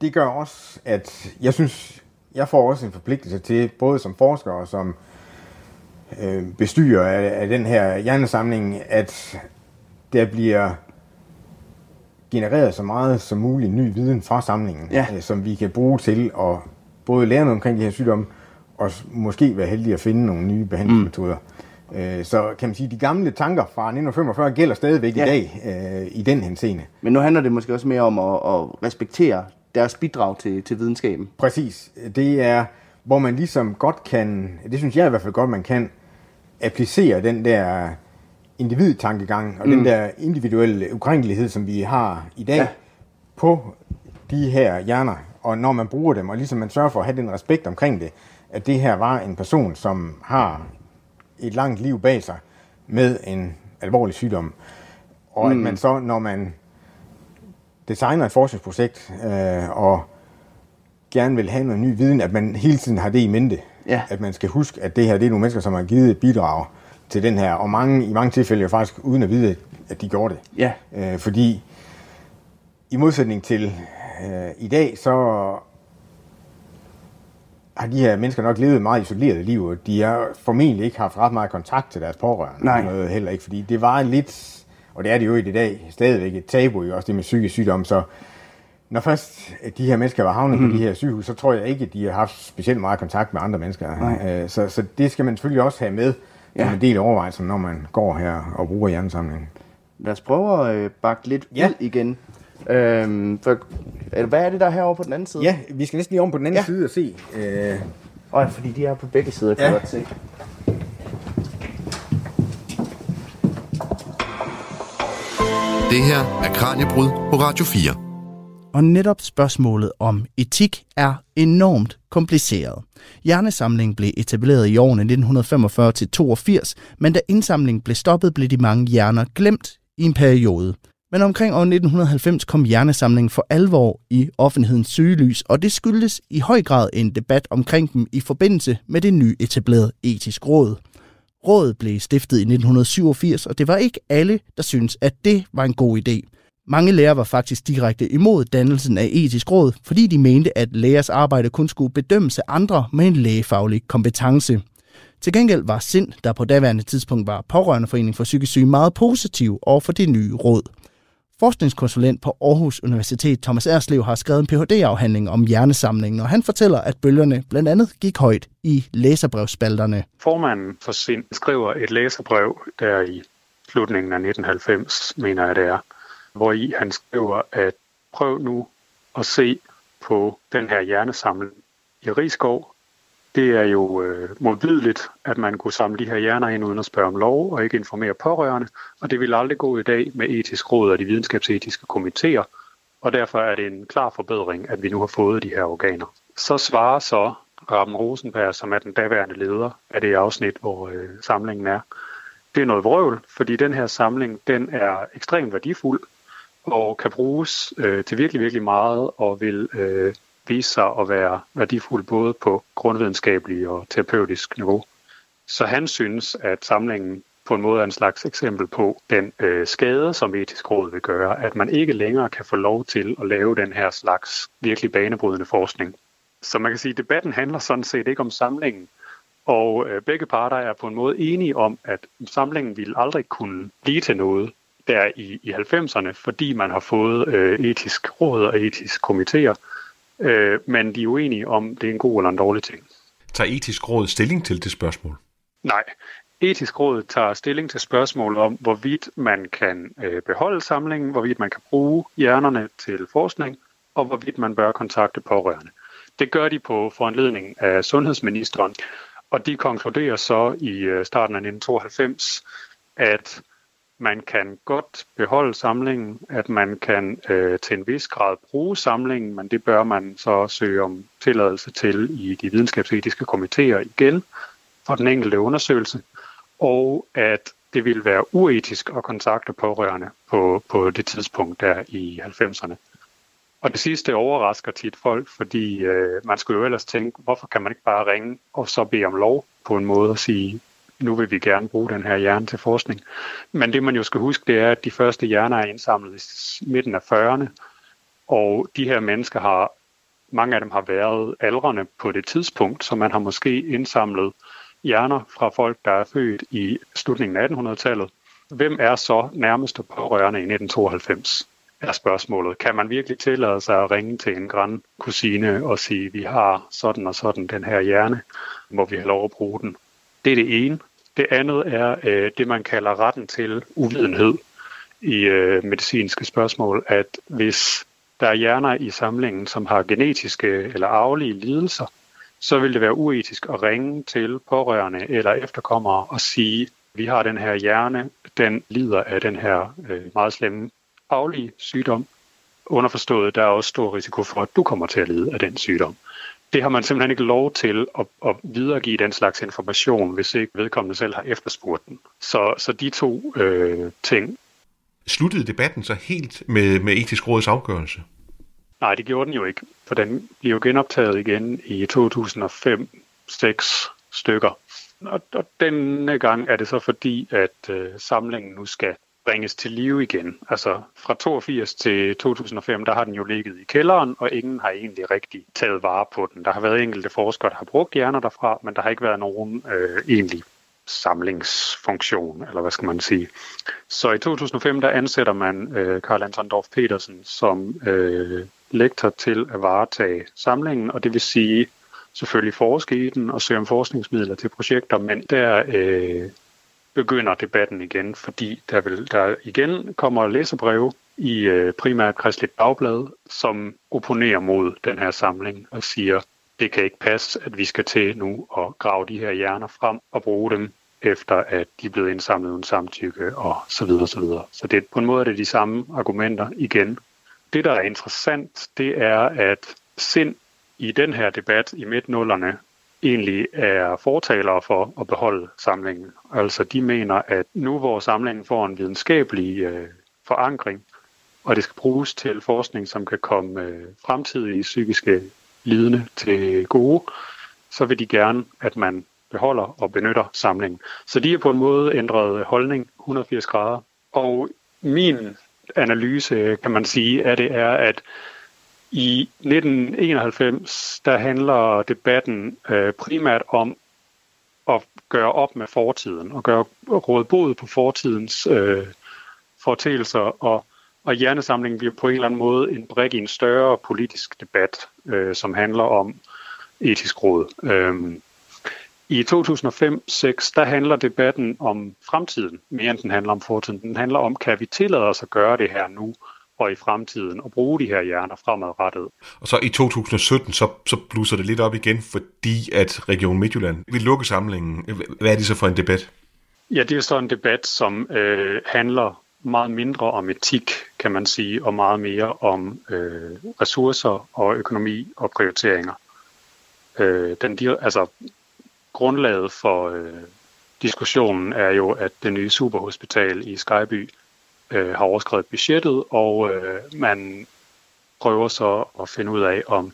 det gør også, at jeg synes, jeg får også en forpligtelse til, både som forsker og som øh, bestyrer af, af den her hjernesamling, at der bliver genereret så meget som muligt ny viden fra samlingen, Ja. øh, som vi kan bruge til at både lære noget omkring de her sygdomme, og måske være heldige at finde nogle nye behandlingsmetoder. Mm. Så kan man sige, at de gamle tanker fra 1945 gælder stadigvæk Ja. i dag øh, i den henseende. Men nu handler det måske også mere om at, at respektere deres bidrag til, til videnskaben. Præcis. Det er, hvor man ligesom godt kan, det synes jeg i hvert fald godt, man kan applicere den der individtankegang og mm. den der individuelle ukrænkelighed, som vi har i dag, ja. på de her hjerner. Og når man bruger dem, og ligesom man sørger for at have den respekt omkring det, at det her var en person, som har et langt liv bag sig med en alvorlig sygdom. Og mm. at man så, når man designer et forskningsprojekt, øh, og gerne vil have noget ny viden, at man hele tiden har det i mente. Ja. At man skal huske, at det her det er nogle mennesker, som har givet et bidrag til den her, og mange, i mange tilfælde jo faktisk uden at vide, at de gjorde det. Ja. Øh, fordi i modsætning til øh, i dag, så har de her mennesker nok levet et meget isoleret liv, og de har formentlig ikke haft ret meget kontakt til deres pårørende. Nej. Noget heller ikke, fordi det var lidt, og det er det jo i dag stadigvæk et tabu, også det med psykisk sygdom, så når først de her mennesker var havnet mm. på de her sygehus, så tror jeg ikke, at de har haft specielt meget kontakt med andre mennesker. Nej. Øh, Så, så det skal man selvfølgelig også have med Ja. ja. en del af overvejelsen, når man går her og bruger hjernesamlingen. Lad os prøve at øh, bakke lidt Ja. ud igen. Øhm, for, eller hvad er det der herovre på den anden side? Ja, vi skal næsten lige om på den anden Ja. side og se. Øh, Og fordi de er på begge sider, kan Ja. jeg godt se. Det her er Kranjebrud på Radio 4. Og netop spørgsmålet om etik er enormt kompliceret. Hjernesamlingen blev etableret i årene 1945 til 82, men da indsamlingen blev stoppet, blev de mange hjerner glemt i en periode. Men omkring år 1990 kom hjernesamlingen for alvor i offentlighedens søgelys, og det skyldtes i høj grad en debat omkring dem i forbindelse med det nye etablerede etisk råd. Rådet blev stiftet i 1987, og det var ikke alle, der syntes, at det var en god idé. Mange lærere var faktisk direkte imod dannelsen af etisk råd, fordi de mente, at lægers arbejde kun skulle bedømmes af andre med en lægefaglig kompetence. Til gengæld var SIND, der på daværende tidspunkt var pårørendeforening for psykisk syge, meget positiv over for det nye råd. Forskningskonsulent på Aarhus Universitet Thomas Erslev har skrevet en Ph.D.-afhandling om hjernesamlingen, og han fortæller, at bølgerne blandt andet gik højt i læserbrevspalterne. Formanden for SIND skriver et læserbrev der i slutningen af 1990, mener jeg det er, hvor i han skriver, at prøv nu at se på den her hjernesamling i Rigskov. Det er jo øh, modbydeligt, at man kunne samle de her hjerner ind uden at spørge om lov og ikke informere pårørende, og det vil aldrig gå i dag med etisk råd og de videnskabsetiske komitéer, og derfor er det en klar forbedring, at vi nu har fået de her organer. Så svarer så Raben Rosenberg, som er den daværende leder af det afsnit, hvor øh, samlingen er. Det er noget vrøvl, fordi den her samling, den er ekstremt værdifuld og kan bruges øh, til virkelig, virkelig meget og vil øh, vise sig at være værdifuld både på grundvidenskabelig og terapeutisk niveau. Så han synes, at samlingen på en måde er en slags eksempel på den øh, skade, som etisk råd vil gøre, at man ikke længere kan få lov til at lave den her slags virkelig banebrydende forskning. Så man kan sige, at debatten handler sådan set ikke om samlingen, og øh, begge parter er på en måde enige om, at samlingen ville aldrig kunne blive til noget der i, i 90'erne, fordi man har fået øh, etisk råd og etisk komiteer, øh, men de er uenige om, det er en god eller en dårlig ting. Tager etisk råd stilling til det spørgsmål? Nej. Etisk råd tager stilling til spørgsmålet om, hvorvidt man kan øh, beholde samlingen, hvorvidt man kan bruge hjernerne til forskning, og hvorvidt man bør kontakte pårørende. Det gør de på foranledning af sundhedsministeren, og de konkluderer så i øh, starten af 1992, at man kan godt beholde samlingen, at man kan øh, til en vis grad bruge samlingen, men det bør man så søge om tilladelse til i de videnskabsetiske komiteer igen for den enkelte undersøgelse, og at det ville være uetisk at kontakte pårørende på, på det tidspunkt der i 90'erne. Og det sidste overrasker tit folk, fordi øh, man skulle jo ellers tænke, hvorfor kan man ikke bare ringe og så bede om lov på en måde og sige, nu vil vi gerne bruge den her hjerne til forskning. Men det man jo skal huske, det er, at de første hjerner er indsamlet i midten af 40'erne, og de her mennesker har, mange af dem har været aldrende på det tidspunkt, så man har måske indsamlet hjerner fra folk, der er født i slutningen af 1800-tallet. Hvem er så nærmeste pårørende i 1992? er spørgsmålet. Kan man virkelig tillade sig at ringe til en græn kusine og sige, vi har sådan og sådan den her hjerne, må vi have lov at bruge den? Det er det ene. Det andet er øh, det, man kalder retten til uvidenhed i øh, medicinske spørgsmål, at hvis der er hjerner i samlingen, som har genetiske eller arvelige lidelser, så vil det være uetisk at ringe til pårørende eller efterkommere og sige, vi har den her hjerne, den lider af den her øh, meget slemme arvelige sygdom. Underforstået, der er også stor risiko for, at du kommer til at lide af den sygdom. Det har man simpelthen ikke lov til at, at videregive den slags information, hvis ikke vedkommende selv har efterspurgt den. Så, så de to øh, ting. Sluttede debatten så helt med, med etisk råds afgørelse? Nej, det gjorde den jo ikke, for den bliver jo genoptaget igen i 2005 seks stykker. Og, og denne gang er det så fordi, at øh, samlingen nu skal bringes til live igen. Altså fra 82 til 2005, der har den jo ligget i kælderen, og ingen har egentlig rigtig taget vare på den. Der har været enkelte forskere, der har brugt hjerner derfra, men der har ikke været nogen øh, egentlig samlingsfunktion, eller hvad skal man sige. Så i 2005, der ansætter man øh, Karl Anton Dorf Petersen som øh, lektor til at varetage samlingen, og det vil sige selvfølgelig forske i den og søge om forskningsmidler til projekter, men der øh, begynder debatten igen, fordi der, vil, der igen kommer læserbreve i øh, primært Kristeligt Dagblad, som opponerer mod den her samling og siger, det kan ikke passe, at vi skal til nu at grave de her hjerner frem og bruge dem efter at de er blevet indsamlet uden samtykke og så videre, så videre. Så det, på en måde er det de samme argumenter igen. Det, der er interessant, det er, at sind i den her debat i midt-nullerne egentlig er fortalere for at beholde samlingen. Altså de mener, at nu hvor samlingen får en videnskabelig øh, forankring, og det skal bruges til forskning, som kan komme øh, fremtidige psykiske lidende til gode, så vil de gerne, at man beholder og benytter samlingen. Så de er på en måde ændret holdning 180 grader. Og min analyse, kan man sige, af det er, at i 1991, der handler debatten øh, primært om at gøre op med fortiden, og gøre råd bod på fortidens øh, fortællinger, og, og hjernesamlingen bliver på en eller anden måde en brik i en større politisk debat, øh, som handler om etisk råd. Øh, I 2005-2006, der handler debatten om fremtiden, mere end den handler om fortiden. Den handler om, kan vi tillade os at gøre det her nu? Og i fremtiden og bruge de her hjerner fremadrettet. Og så i 2017, så, så blusser det lidt op igen, fordi at Region Midtjylland vil lukke samlingen. Hvad er det så for en debat? Ja, det er så en debat, som øh, handler meget mindre om etik, kan man sige, og meget mere om øh, ressourcer og økonomi og prioriteringer. Øh, den, altså, grundlaget for øh, diskussionen er jo, at det nye superhospital i Skyby øh, har overskrevet budgettet, og øh, man prøver så at finde ud af, om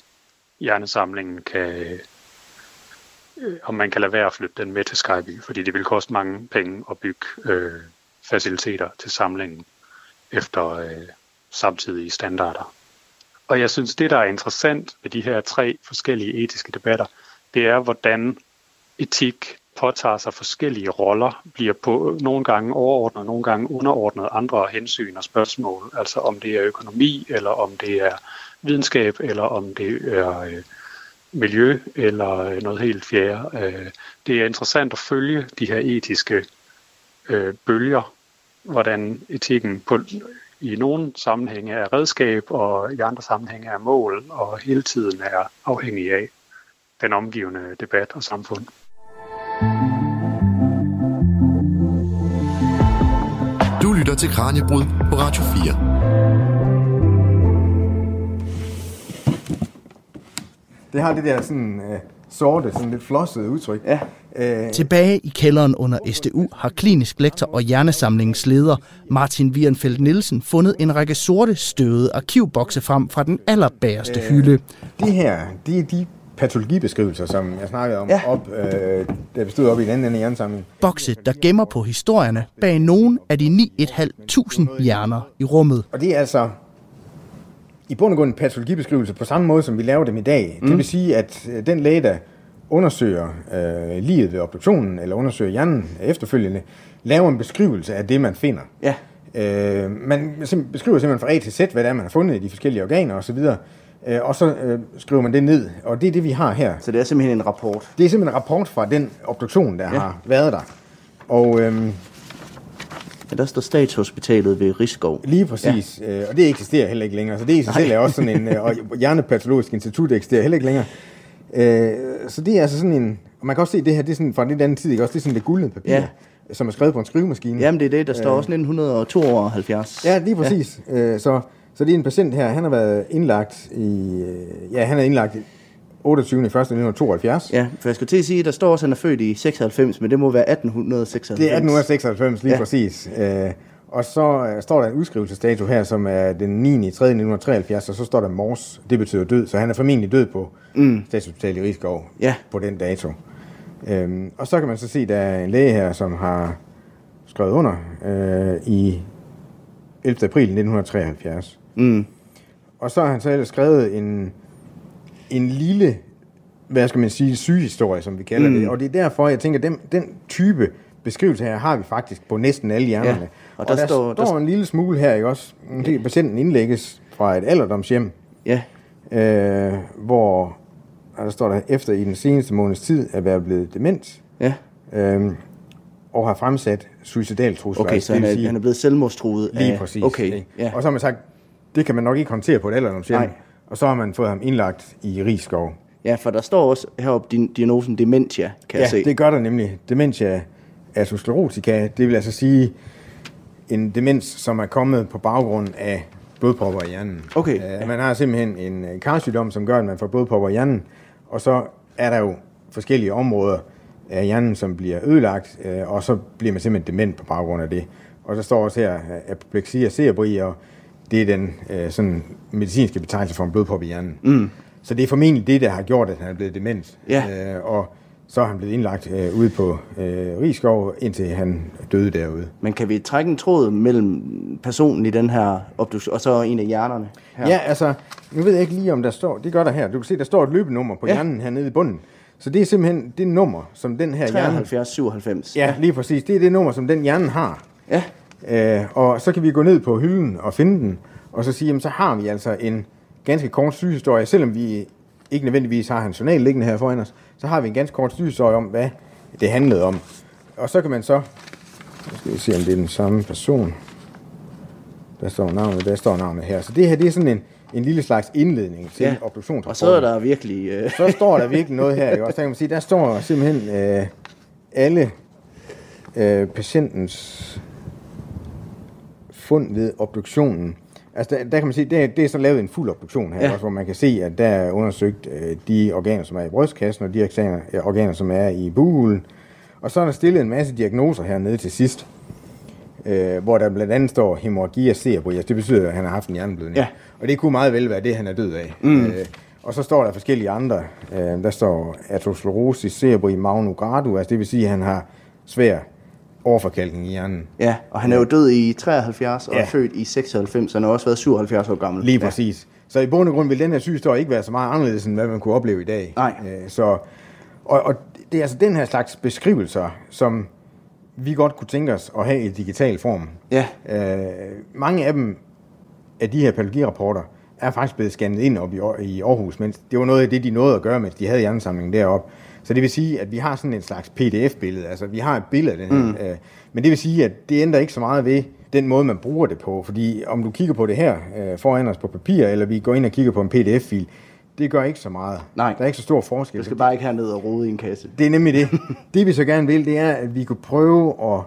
hjernesamlingen kan, øh, om man kan lade være at flytte den med til Skyby, fordi det vil koste mange penge at bygge øh, faciliteter til samlingen efter øh, samtidige standarder. Og jeg synes, det der er interessant ved de her tre forskellige etiske debatter, det er, hvordan etik påtager sig forskellige roller, bliver på nogle gange overordnet, nogle gange underordnet andre hensyn og spørgsmål. Altså om det er økonomi, eller om det er videnskab, eller om det er øh, miljø, eller øh, noget helt fjerde. Øh, det er interessant at følge de her etiske øh, bølger, hvordan etikken på, i nogle sammenhænge er redskab, og i andre sammenhænge er mål, og hele tiden er afhængig af den omgivende debat og samfund. Du lytter til Kranjebrud på Radio 4. Det har det der sådan øh, sorte, sådan lidt flossede udtryk. Ja. Øh, Tilbage i kælderen under SDU har klinisk lektor og hjernesamlingens leder Martin Wierenfeldt Nielsen fundet en række sorte støvede arkivbokse frem fra den allerbæreste hylde. det her, det er de patologibeskrivelser, som jeg snakkede om Ja. op, øh, da vi stod op i den anden ende af hjernesamlingen. Bokse, der gemmer på historierne bag nogle af de 9.500 hjerner i rummet. Og det er altså i bund og grund en patologibeskrivelse på samme måde, som vi laver dem i dag. Mm. Det vil sige, at øh, den læge, der undersøger øh, livet ved obduktionen, eller undersøger hjernen efterfølgende, laver en beskrivelse af det, man finder. Ja. Øh, man beskriver simpelthen fra A til Z, hvad det er, man har fundet i de forskellige organer osv., øh, og så øh, skriver man det ned, og det er det, vi har her. Så det er simpelthen en rapport. Det er simpelthen en rapport fra den obduktion, der ja. har været der. Og øhm, Ja, der står Statshospitalet ved Rigskov. lige præcis, ja. øh, og det eksisterer heller ikke længere, så det i sig selv er også sådan en, øh, og Hjernepatologisk Institut eksisterer heller ikke længere. Øh, så det er altså sådan en, og man kan også se det her, det er sådan fra den anden tid, ikke også, det er sådan det guldne papir, Ja. som er skrevet på en skrivemaskine. Jamen, det er det. Der står også 1972. Ja, lige præcis. Ja. Øh, så, så det er en patient her, han har været indlagt i, øh, ja, han er indlagt 28. 1. 1972. Ja, for jeg skulle til at sige, der står også, at han er født i 96, men det må være 1896. Det er 1896, lige Ja. ja. præcis. Øh, og så øh, står der en udskrivelsesdato her, som er den 9. 3. 1973, og så står der Mors. Det betyder død, så han er formentlig død på mm. Statshospitalet i Rigskov Ja. på den dato. Øhm, og så kan man så se, at der er en læge her, som har skrevet under øh, i 11. april 1973. Mm. Og så har han så ellers skrevet en, en lille, hvad skal man sige, sygehistorie, som vi kalder mm. det. Og det er derfor, jeg tænker, den, den type beskrivelse her har vi faktisk på næsten alle hjernerne. Ja, Og, og der, der der står- der- står en lille smule her, ikke også? Det, patienten indlægges fra et alderdomshjem, Ja, øh, hvor og der står der, efter i den seneste måneds tid at være blevet dement, ja. øh, og har fremsat suicidal trusler. Okay, Altså, så han er, sige- han er blevet selvmordstruet. Lige af, præcis. Okay, ikke? ja. Og så har man sagt, det kan man nok ikke håndtere på et alderdomshjem. Og så har man fået ham indlagt i Rigskov. ja, for der står også heroppe din, diagnosen dementia, kan jeg Ja, se. det gør der nemlig. Dementia atherosclerotica, det vil altså sige en demens, som er kommet på baggrund af blodpropper i hjernen. Okay. Uh, man har simpelthen en karsygdom, som gør, at man får blodpropper i hjernen, og så er der jo forskellige områder af hjernen, som bliver ødelagt, øh, og så bliver man simpelthen dement på baggrund af det. Og der står også her, øh, apoplexia cerebri, og det er den øh, sådan medicinske betegnelse for en blodprop i hjernen. Mm. Så det er formentlig det, der har gjort, at han er blevet dement. Ja. Øh, og så er han blevet indlagt øh, ude på øh, Rigskov, indtil han døde derude. Men kan vi trække en tråd mellem personen i den her obduktion, og så en af hjernerne? Her? Ja, altså, nu ved jeg ikke lige, om der står, det gør der her. Du kan se, der står et løbenummer på ja. hjernen hernede i bunden. Så det er simpelthen det nummer, som den her hjerne... 73, 97. Ja, lige præcis. Det er det nummer, som den hjerne har. Ja, Øh, og så kan vi gå ned på hylden og finde den, og så sige, jamen så har vi altså en ganske kort sygehistorie, selvom vi ikke nødvendigvis har hans journal liggende her foran os, så har vi en ganske kort sygehistorie om, hvad det handlede om. Og så kan man så, nu skal vi se, om det er den samme person. Der står navnet, der står navnet her. Så det her, det er sådan en, en lille slags indledning til ja. obduktionsrapporten. og så er der virkelig... Øh, så står der virkelig noget her, ikke? Og så kan man sige, der står simpelthen øh, alle øh, patientens fund ved obduktionen. Altså, der, der kan man sige, det det er så lavet en fuld obduktion her, Ja. ja. også, hvor man kan se, at der er undersøgt øh, de organer, som er i brystkassen, og de organer, øh, organer som er i buhulen. Og så er der stillet en masse diagnoser hernede til sidst, øh, hvor der blandt andet står hemorrhagia cerebri, altså det betyder, at han har haft en hjerneblødning. Ja. Og det kunne meget vel være det, han er død af. Mm. Øh, og så står der forskellige andre. Øh, der står atherosclerosis cerebri magno gradu, altså det vil sige, at han har svær overforkalkning i hjernen. ja, og han er jo død i 73 og Ja. født i 96, så han har også været 77 år gammel. Lige præcis. Så i bund og grund vil den her sygehistorie ikke være så meget anderledes, end hvad man kunne opleve i dag. Nej. Øh, så, og, og det er altså den her slags beskrivelser, som vi godt kunne tænke os at have i digital form. Ja. Øh, mange af dem, af de her patologirapporter, er faktisk blevet scannet ind op i, i Aarhus, mens det var noget af det, de nåede at gøre, mens de havde hjernesamlingen deroppe. Så det vil sige, at vi har sådan en slags pdf-billede, altså vi har et billede af den her. Mm. Øh, men det vil sige, at det ændrer ikke så meget ved den måde, man bruger det på. Fordi om du kigger på det her øh, foran os på papir, eller vi går ind og kigger på en pdf-fil, det gør ikke så meget. Nej. Der er ikke så stor forskel. Du skal bare ikke herned og rode i en kasse. Det er nemlig det. det vi så gerne vil, det er, at vi kunne prøve at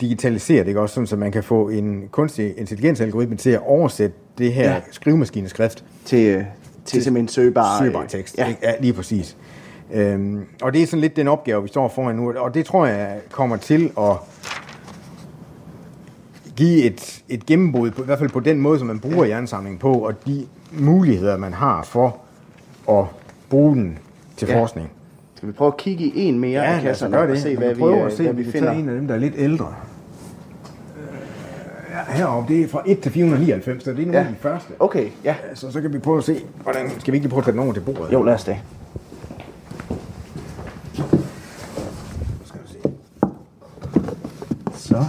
digitalisere det, også, sådan, så man kan få en kunstig intelligensalgoritme til at oversætte det her Ja. ja. skrivemaskineskrift Til, øh, til simpelthen søgbar... øh, søgbar tekst. Ja. Ja. ja, lige præcis. Øhm, og det er sådan lidt den opgave, vi står foran nu, og det tror jeg kommer til at give et, et gennembrud, på, i hvert fald på den måde, som man bruger hjernesamlingen på, og de muligheder, man har for at bruge den til Ja. ja. forskning. Skal vi prøve at kigge i en mere af lad os kasserne det. og se, hvad vi, prøve øh, at se, hvad vi vi finder? en af dem, der er lidt ældre. Øh, ja, heroppe, det er fra 1 til 499, så det er nogle Ja. af de første. Okay, ja. Så, så kan vi prøve at se, hvordan... Skal vi ikke prøve at tage den over til bordet? Jo, lad os det. Skal vi se. Så.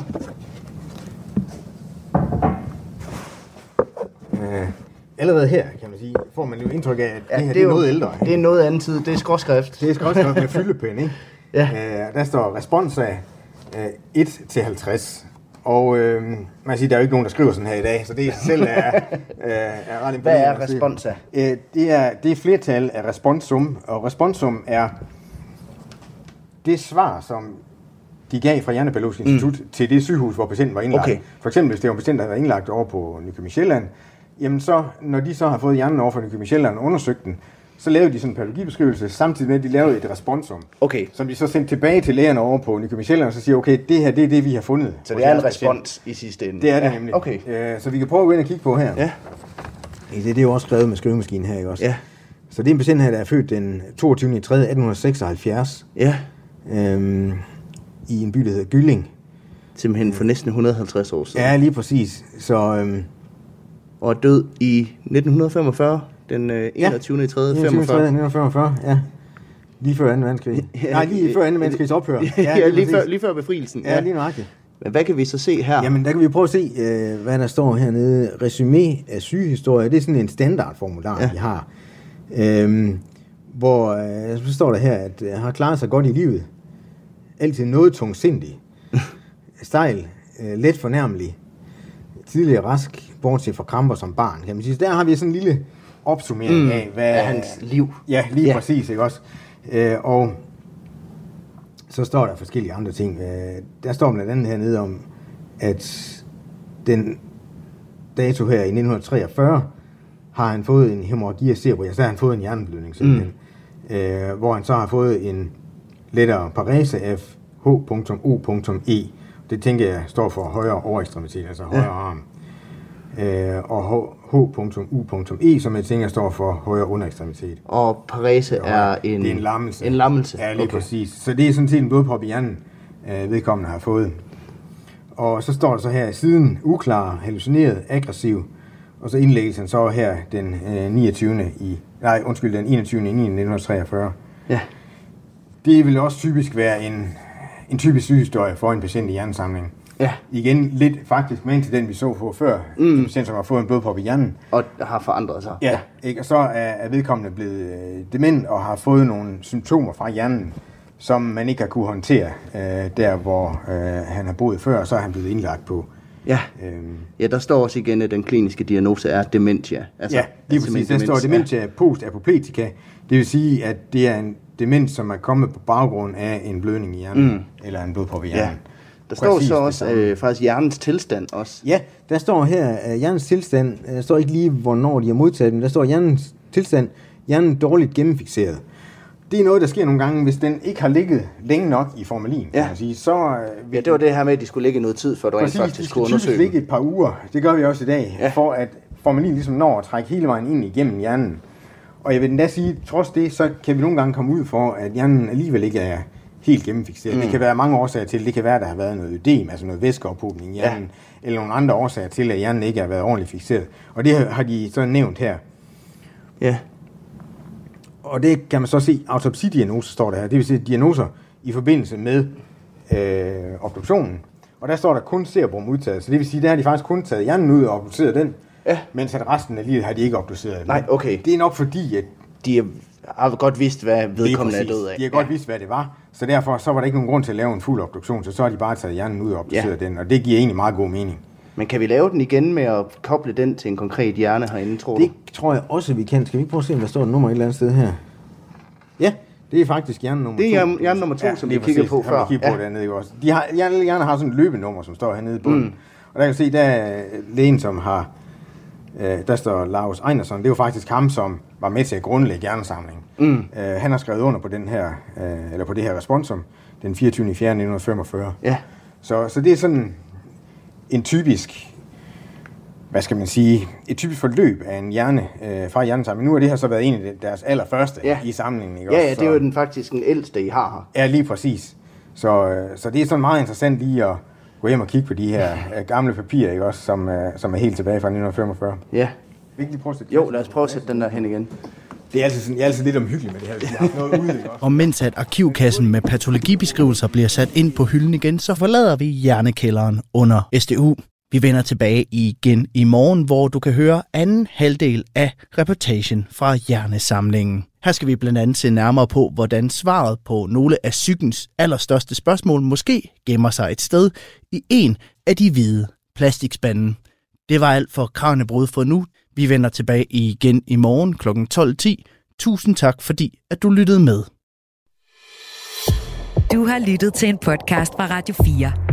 Øh, allerede her, kan man sige, får man jo indtryk af, at Ja, det her det er, jo- noget ældre. Det er noget anden tid. Det er skråskrift. Det er skråskrevet med fyldepen, ikke? Ja. Øh, der står respons af øh, 1 til 50. Og øh, man kan sige, der er jo ikke nogen, der skriver sådan her i dag, så det selv er, øh, er ret Hvad er imponerende at se. respons af? Øh, det, er, det er flertal af responsum, og responsum er det svar, som de gav fra Hjernebiologisk Institut mm. til det sygehus, hvor patienten var indlagt. Okay. For eksempel, hvis det var en patient, der var indlagt over på Nykøbing Sjælland, jamen så, når de så har fået hjernen over for Nykøbing Sjælland og undersøgt den, så lavede de sådan en patologibeskrivelse, samtidig med, at de lavede et responsum, Okay, som de så sendte tilbage til lægerne over på Nykøbing Sjælland, og så siger, okay, det her, det er det, vi har fundet. så det er en respons i sidste ende. Det er det ja, nemlig. Okay. Øh, så vi kan prøve at gå ind og kigge på her. Ja. Det, det er jo også skrevet med skrivemaskinen her, ikke også? Ja. Så det er en patient her, der er født den 22. 3. 1876 Ja, øhm, i en by, der hedder Gylling. simpelthen for næsten 150 år siden. Ja, lige præcis. Så øhm, Og er død i 1945, den øh, 21. 3. 45. 45. 1945, ja. Lige før 2. verdenskrig. Ja. Nej, lige før 2. verdenskrigs ophør. Ja, lige, før, lige før befrielsen. Ja, lige nøjagtigt. Men hvad kan vi så se her? Jamen, der kan vi prøve at se, øh, hvad der står hernede. Resumé af sygehistorie, det er sådan en standardformular, Ja. ja. vi har. Øhm, hvor øh, så står der her, at øh, har klaret sig godt i livet. Altid noget tungsindig. Stejl, øh, let fornærmelig. Tidligere rask, bortset fra kramper som barn. Kan man sige. Så der har vi sådan en lille opsummering mm. af, hvad Af hans liv. Ja, lige Ja. ja. præcis, ikke også? Øh, og så står der forskellige andre ting. Øh, der står blandt andet hernede om, at den dato her i 1943, har han fået en hemorrhagi af cerebri, altså der har han fået en hjerneblødning simpelthen. Mm. Øh, hvor han så har fået en lettere parese af H.O.E. Det tænker jeg står for højre overekstremitet, altså højre arm. Øh, og H.U.E, som jeg tænker står for højre underekstremitet. Og parese er en, det er en lammelse. En lammelse. Ja, lige okay. præcis. Så det er sådan set en blodprop i hjernen, øh, vedkommende har fået. Og så står der så her, siden uklar, hallucineret, aggressiv, og så indlægges han så her den øh, 29. i, nej, undskyld, den 21. i 1943. Ja. Det vil også typisk være en, en typisk sygehistorie for en patient i hjernesamling. Ja. Igen lidt faktisk med til den, vi så på før. Mm. En patient, som har fået en blodprop i hjernen. Og har forandret sig. Ja, ikke? og så er, vedkommende blevet øh, dement og har fået nogle symptomer fra hjernen, som man ikke har kunne håndtere øh, der, hvor øh, han har boet før, og så er han blevet indlagt på. Ja. Øhm, ja, der står også igen, at den kliniske diagnose er dementia. altså, ja, lige præcis. Der står dementia post-apopletica. Det vil sige, at det er en demens, som er kommet på baggrund af en blødning i hjernen, mm. eller en blodprop i Ja. Der står Præcis så også øh, faktisk hjernens tilstand også. Ja, der står her, at hjernens tilstand, øh, der står ikke lige, hvornår de har modtaget den, der står hjernens tilstand, hjernen dårligt gennemfixeret. Det er noget, der sker nogle gange, hvis den ikke har ligget længe nok i formalin, Ja. kan man sige. Så, øh, Ja, det var det her med, at de skulle ligge noget tid, før du rent faktisk kunne undersøge ligge et par uger. Det gør vi også i dag, Ja. for at formalin ligesom når at trække hele vejen ind igennem hjernen. Og jeg vil endda sige, trods det, så kan vi nogle gange komme ud for, at hjernen alligevel ikke er helt gennemfixeret. Mm. Det kan være mange årsager til. Det kan være, at der har været noget ødem, altså noget væskeophobning i hjernen, ja. eller nogle andre årsager til, at hjernen ikke har været ordentligt fixeret. Og det har de så nævnt her. Ja. Og det kan man så se, autopsidiagnose står der her, det vil sige diagnoser i forbindelse med øh, obduktionen. Og der står der kun cerebrum udtaget, så det vil sige, der har de faktisk kun taget hjernen ud og obduceret den, Ja. mens at resten af livet har de ikke obduceret den. Nej, okay. Det er nok fordi, at De har godt vidst, hvad vedkommende er præcis. død af. De har godt vidst, hvad det var. Så derfor så var der ikke nogen grund til at lave en fuld obduktion, så så har de bare taget hjernen ud og obduceret Ja. ja. den, og det giver egentlig meget god mening. Men kan vi lave den igen med at koble den til en konkret hjerne herinde, tror Det du? tror jeg også, vi kan. Skal vi ikke prøve at se, om der står et nummer et eller andet sted her? Ja, det er faktisk hjerne nummer Det er to. hjerne- nummer to, som vi kiggede på Det før. kigget på Ja. dernede, også? De har, hjerne, hjerne har sådan et løbenummer, som står hernede i bunden. Mm. Og der kan se, der er lægen, som har... Øh, der står Lars Einerson. Det er jo faktisk ham, som var med til at grundlægge hjernesamlingen. Mm. Øh, han har skrevet under på, den her, øh, eller på det her responsum den 24. 4. 1945. Ja. Så, så det er sådan en typisk, hvad skal man sige, et typisk forløb af en hjerne øh, fra hjernesamling. Nu har det her så været en af deres allerførste Ja. i samlingen. Ikke Ja, ja, det er jo den faktisk den ældste, I har her. Ja, lige præcis. Så, øh, så det er sådan meget interessant lige at gå hjem og kigge på de her øh, gamle papirer, ikke også, som, øh, som er helt tilbage fra 1945. Ja. Vi kan lige prøve at sætte Jo, lad os prøve at sætte den der hen igen. Det er altid, sådan, jeg er altid lidt omhyggelig med det her, hvis har noget ude, ikke også? Og mens at arkivkassen med patologibeskrivelser bliver sat ind på hylden igen, så forlader vi hjernekælderen under SDU. Vi vender tilbage igen i morgen, hvor du kan høre anden halvdel af reportagen fra Hjernesamlingen. Her skal vi blandt andet se nærmere på, hvordan svaret på nogle af psykens allerstørste spørgsmål måske gemmer sig et sted i en af de hvide plastikspande. Det var alt for Kranjebrud for nu. Vi vender tilbage igen i morgen kl. 12.10. Tusind tak, fordi at du lyttede med. Du har lyttet til en podcast fra Radio 4.